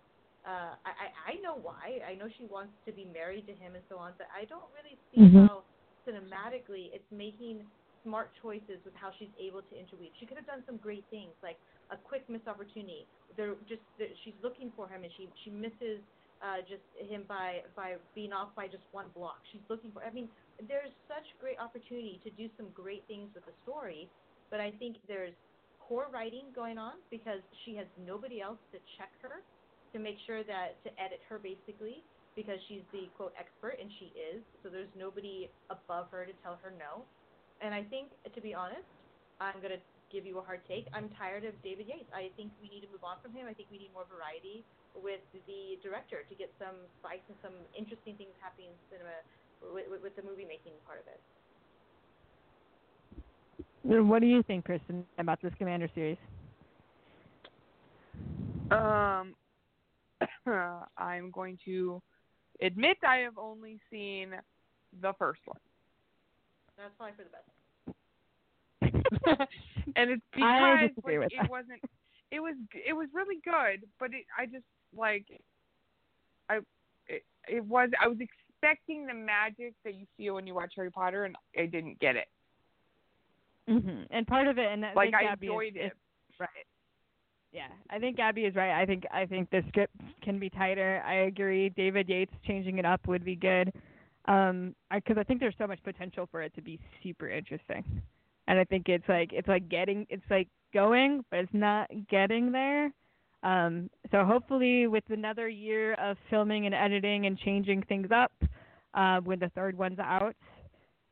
uh, I, I I know why. I know she wants to be married to him and so on, but I don't really see Mhm. how cinematically it's making smart choices with how she's able to interweave. She could have done some great things, like a quick missed opportunity. They're just that she's looking for him and she she misses uh, just him by by being off by just one block. She's looking for. I mean, there's such great opportunity to do some great things with the story, but I think there's poor writing going on because she has nobody else to check her to make sure that to edit her basically because she's the quote expert and she is so there's nobody above her to tell her no and i think to be honest i'm going to give you a hard take i'm tired of david yates i think we need to move on from him i think we need more variety with the director to get some spice and some interesting things happening in cinema with, with, with the movie making part of it What do you think, Kristin, about this Scamander series? Um, I'm going to admit I have only seen the first one. That's probably for the best and it's because disagree like, with it that. wasn't. It was it was really good, but it I just like I it, it was I was expecting the magic that you feel when you watch Harry Potter, and I didn't get it. hmm And part of it, and I Like think I Gabby is- enjoyed is it. Right. Yeah, I think Gabby is right. I think I think the script can be tighter. I agree. David Yates changing it up would be good. Um, because I, think there's so much potential for it to be super interesting, and I think it's like it's like getting it's like going, but it's not getting there. Um, so hopefully with another year of filming and editing and changing things up, uh, when the third one's out,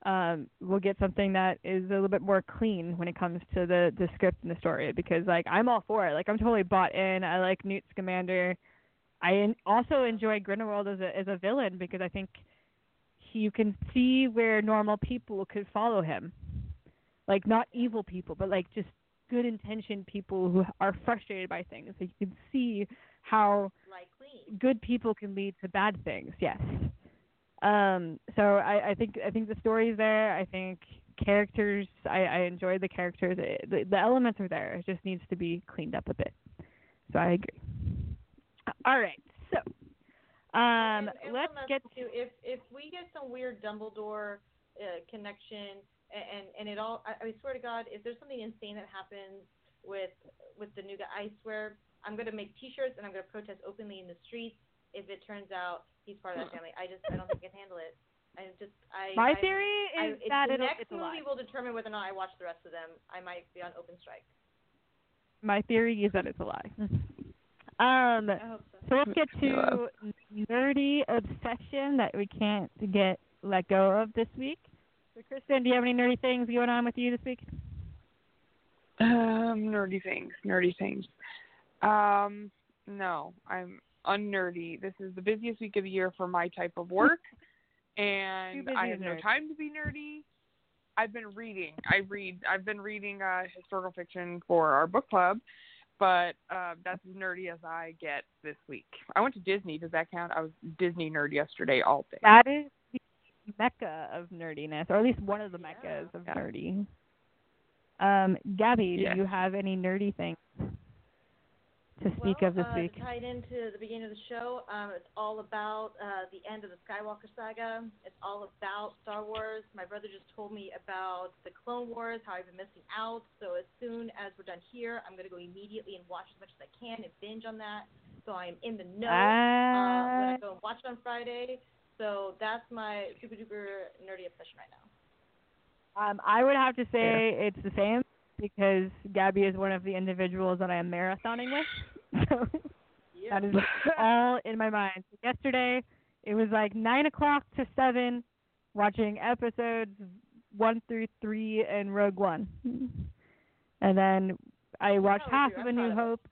um, we'll get something that is a little bit more clean when it comes to the the script and the story. Because like I'm all for it. Like I'm totally bought in. I like Newt Scamander. I also enjoy Grindelwald as a as a villain because I think you can see where normal people could follow him, like not evil people, but like just good intentioned people who are frustrated by things. Like you can see how Like good people can lead to bad things. Yes. Um. So I, I think I think the story's there. I think characters. I, I enjoy the characters. The, the elements are there. It just needs to be cleaned up a bit. So I agree. All right. So, um, and, and let's one last get thing, too. If if we get some weird Dumbledore uh, connection, and, and and it all, I, I swear to God, if there's something insane that happens with with the new guy, I swear I'm gonna make T-shirts and I'm gonna protest openly in the streets. If it turns out he's part of that family, I just I don't think I can handle it. I just I My I, theory I, is it's that the next it's movie will determine whether or not I watch the rest of them. I might be on open strike. My theory is that it's a lie. Um, I hope so. so let's get to nerdy obsession that we can't get let go of this week. So, Kristin, do you have any nerdy things going on with you this week? Um, nerdy things, nerdy things. Um, no, I'm unnerdy. This is the busiest week of the year for my type of work, and I have no time to be nerdy. I've been reading. I read. I've been reading uh, historical fiction for our book club, but uh, that's as nerdy as I get this week. I went to Disney. Does that count? I was Disney nerd yesterday all day. That is the mecca of nerdiness, or at least one of the Yeah. meccas of Yeah. nerdy. Um, Gabby, Yes. do you have any nerdy things to speak well, of this uh, week? To tie it into the beginning of the show, um, it's all about uh, the end of the Skywalker saga. It's all about Star Wars. My brother just told me about the Clone Wars, how I've been missing out. So as soon as we're done here, I'm going to go immediately and watch as much as I can and binge on that. So I'm in the know uh, when I Uh, go and watch it on Friday. So that's my super duper nerdy obsession right now. Um, I would have to say it's the same because Gabby is one of the individuals that I am marathoning with. So Yeah. that is all in my mind. Yesterday, it was like nine o'clock to seven, watching episodes one through three and Rogue One, and then I watched half of. A New. Hope.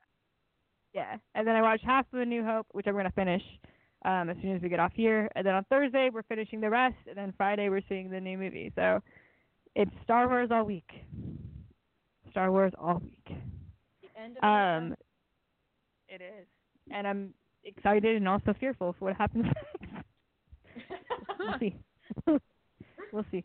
Yeah, and then I watched half of A New Hope, which I'm gonna finish um, as soon as we get off here. And then on Thursday we're finishing the rest, and then Friday we're seeing the new movie. So it's Star Wars all week. Star Wars all week. The end of Um, it is, and I'm excited and also fearful for what happens next. we'll see. we'll see.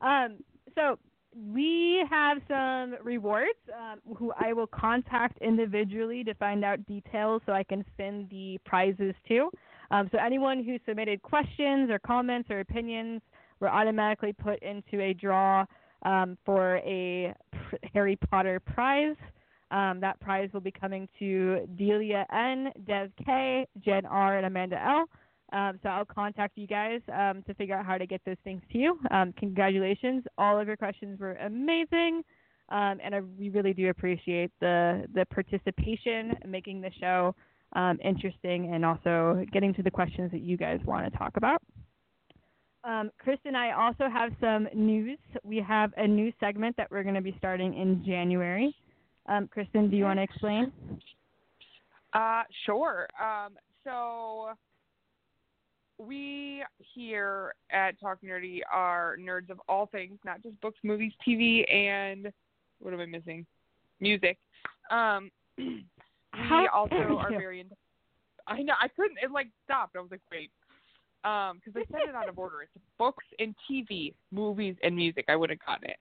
Um, so we have some rewards um, who I will contact individually to find out details so I can send the prizes to. Um, so anyone who submitted questions or comments or opinions were automatically put into a draw um, for a Harry Potter prize. Um, that prize will be coming to Delia N, Dev K, Jen R, and Amanda L. Um, so I'll contact you guys um, to figure out how to get those things to you. Um, congratulations! All of your questions were amazing, um, and I, we really do appreciate the the participation, making the show um, interesting, and also getting to the questions that you guys want to talk about. Um, Chris and I also have some news. We have a new segment that we're going to be starting in January. Um, Kristin, do you want to explain? Uh, sure. Um, so we here at Talk Nerdy are nerds of all things, not just books, movies, TV, and what am I missing? Music. Um, we also are very. Into, I know I couldn't. It like stopped. I was like, wait. Um, because I said it out of order. It's books and TV, movies and music. I would have gotten it.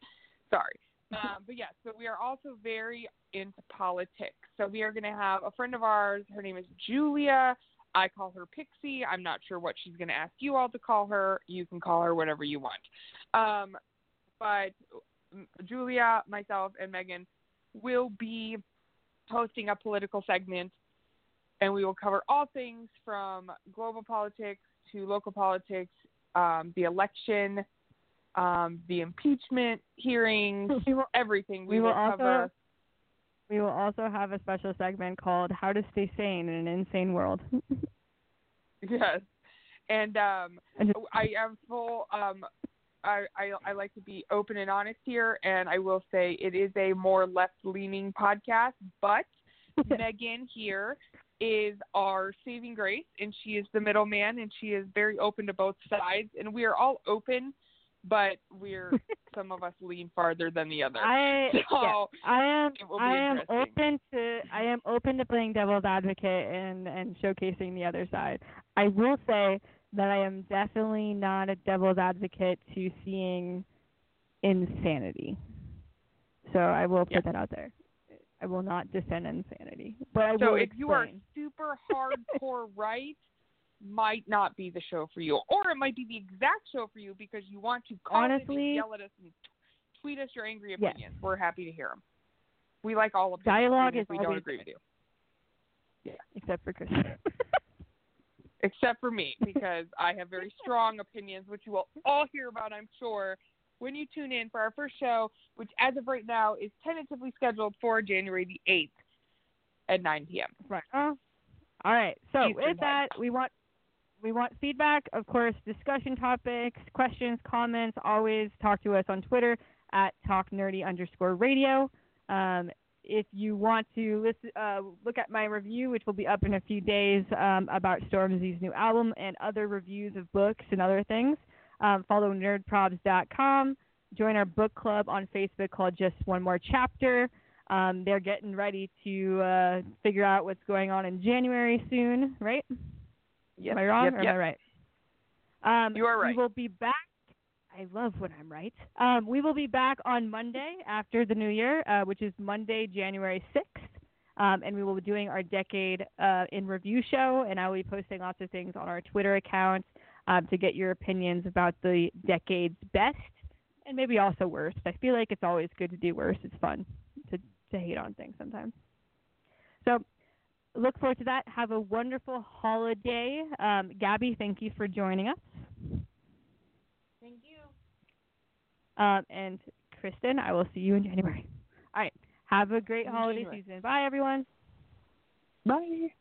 Sorry. Um, but yes, so we are also very into politics. So we are going to have a friend of ours. Her name is Julia. I call her Pixie. I'm not sure what she's going to ask you all to call her. You can call her whatever you want. Um, but Julia, myself, and Megan will be hosting a political segment, and we will cover all things from global politics to local politics, um, the election, um, the impeachment hearings, everything. We, we will, will also cover. we will also have a special segment called "How to Stay Sane in an Insane World." yes, and um, I am full. Um, I, I I like to be open and honest here, and I will say it is a more left-leaning podcast, but Megan here is our saving grace, and she is the middleman, and she is very open to both sides, and we are all open, but we're some of us lean farther than the other. I so yeah, I am it will be I am open to I am open to playing devil's advocate and and showcasing the other side. I will say that I am definitely not a devil's advocate to seeing insanity. So I will put Yeah. that out there. I will not defend insanity, but I So will if you are super hardcore right, might not be the show for you, or it might be the exact show for you because you want to Honestly- yell at us and t- tweet us your angry Yes. opinions. We're happy to hear them. We like all opinions. Dialogue if is we don't agree with you, except for Kristin. except for me because I have very strong opinions, which you will all hear about, I'm sure, when you tune in for our first show, which as of right now is tentatively scheduled for January the 8th at 9 p.m. Right. Uh, all right. So Eastern with that, we want we want feedback, of course, discussion topics, questions, comments. Always talk to us on Twitter at talknerdy underscore radio. Um, if you want to listen, uh, look at my review, which will be up in a few days, um, about Stormzy's new album and other reviews of books and other things, um, follow nerdprobs.com. Join our book club on Facebook called Just One More Chapter. Um, they're getting ready to uh, figure out what's going on in January soon, right? Yep, Am I wrong yep, or yep. am I right? Um, You are right. We will be back. I love when I'm right. Um, we will be back on Monday after the new year, uh, which is Monday, January 6th. Um, and we will be doing our decade uh, in review show, and I will be posting lots of things on our Twitter account um, to get your opinions about the decade's best and maybe also worst. I feel like it's always good to do worse. It's fun to to hate on things sometimes. So look forward to that. Have a wonderful holiday. Um, Gabby, thank you for joining us. Thank you. Um, and Kristin, I will see you in January. All right. Have a great holiday January. season. Bye, everyone. Bye.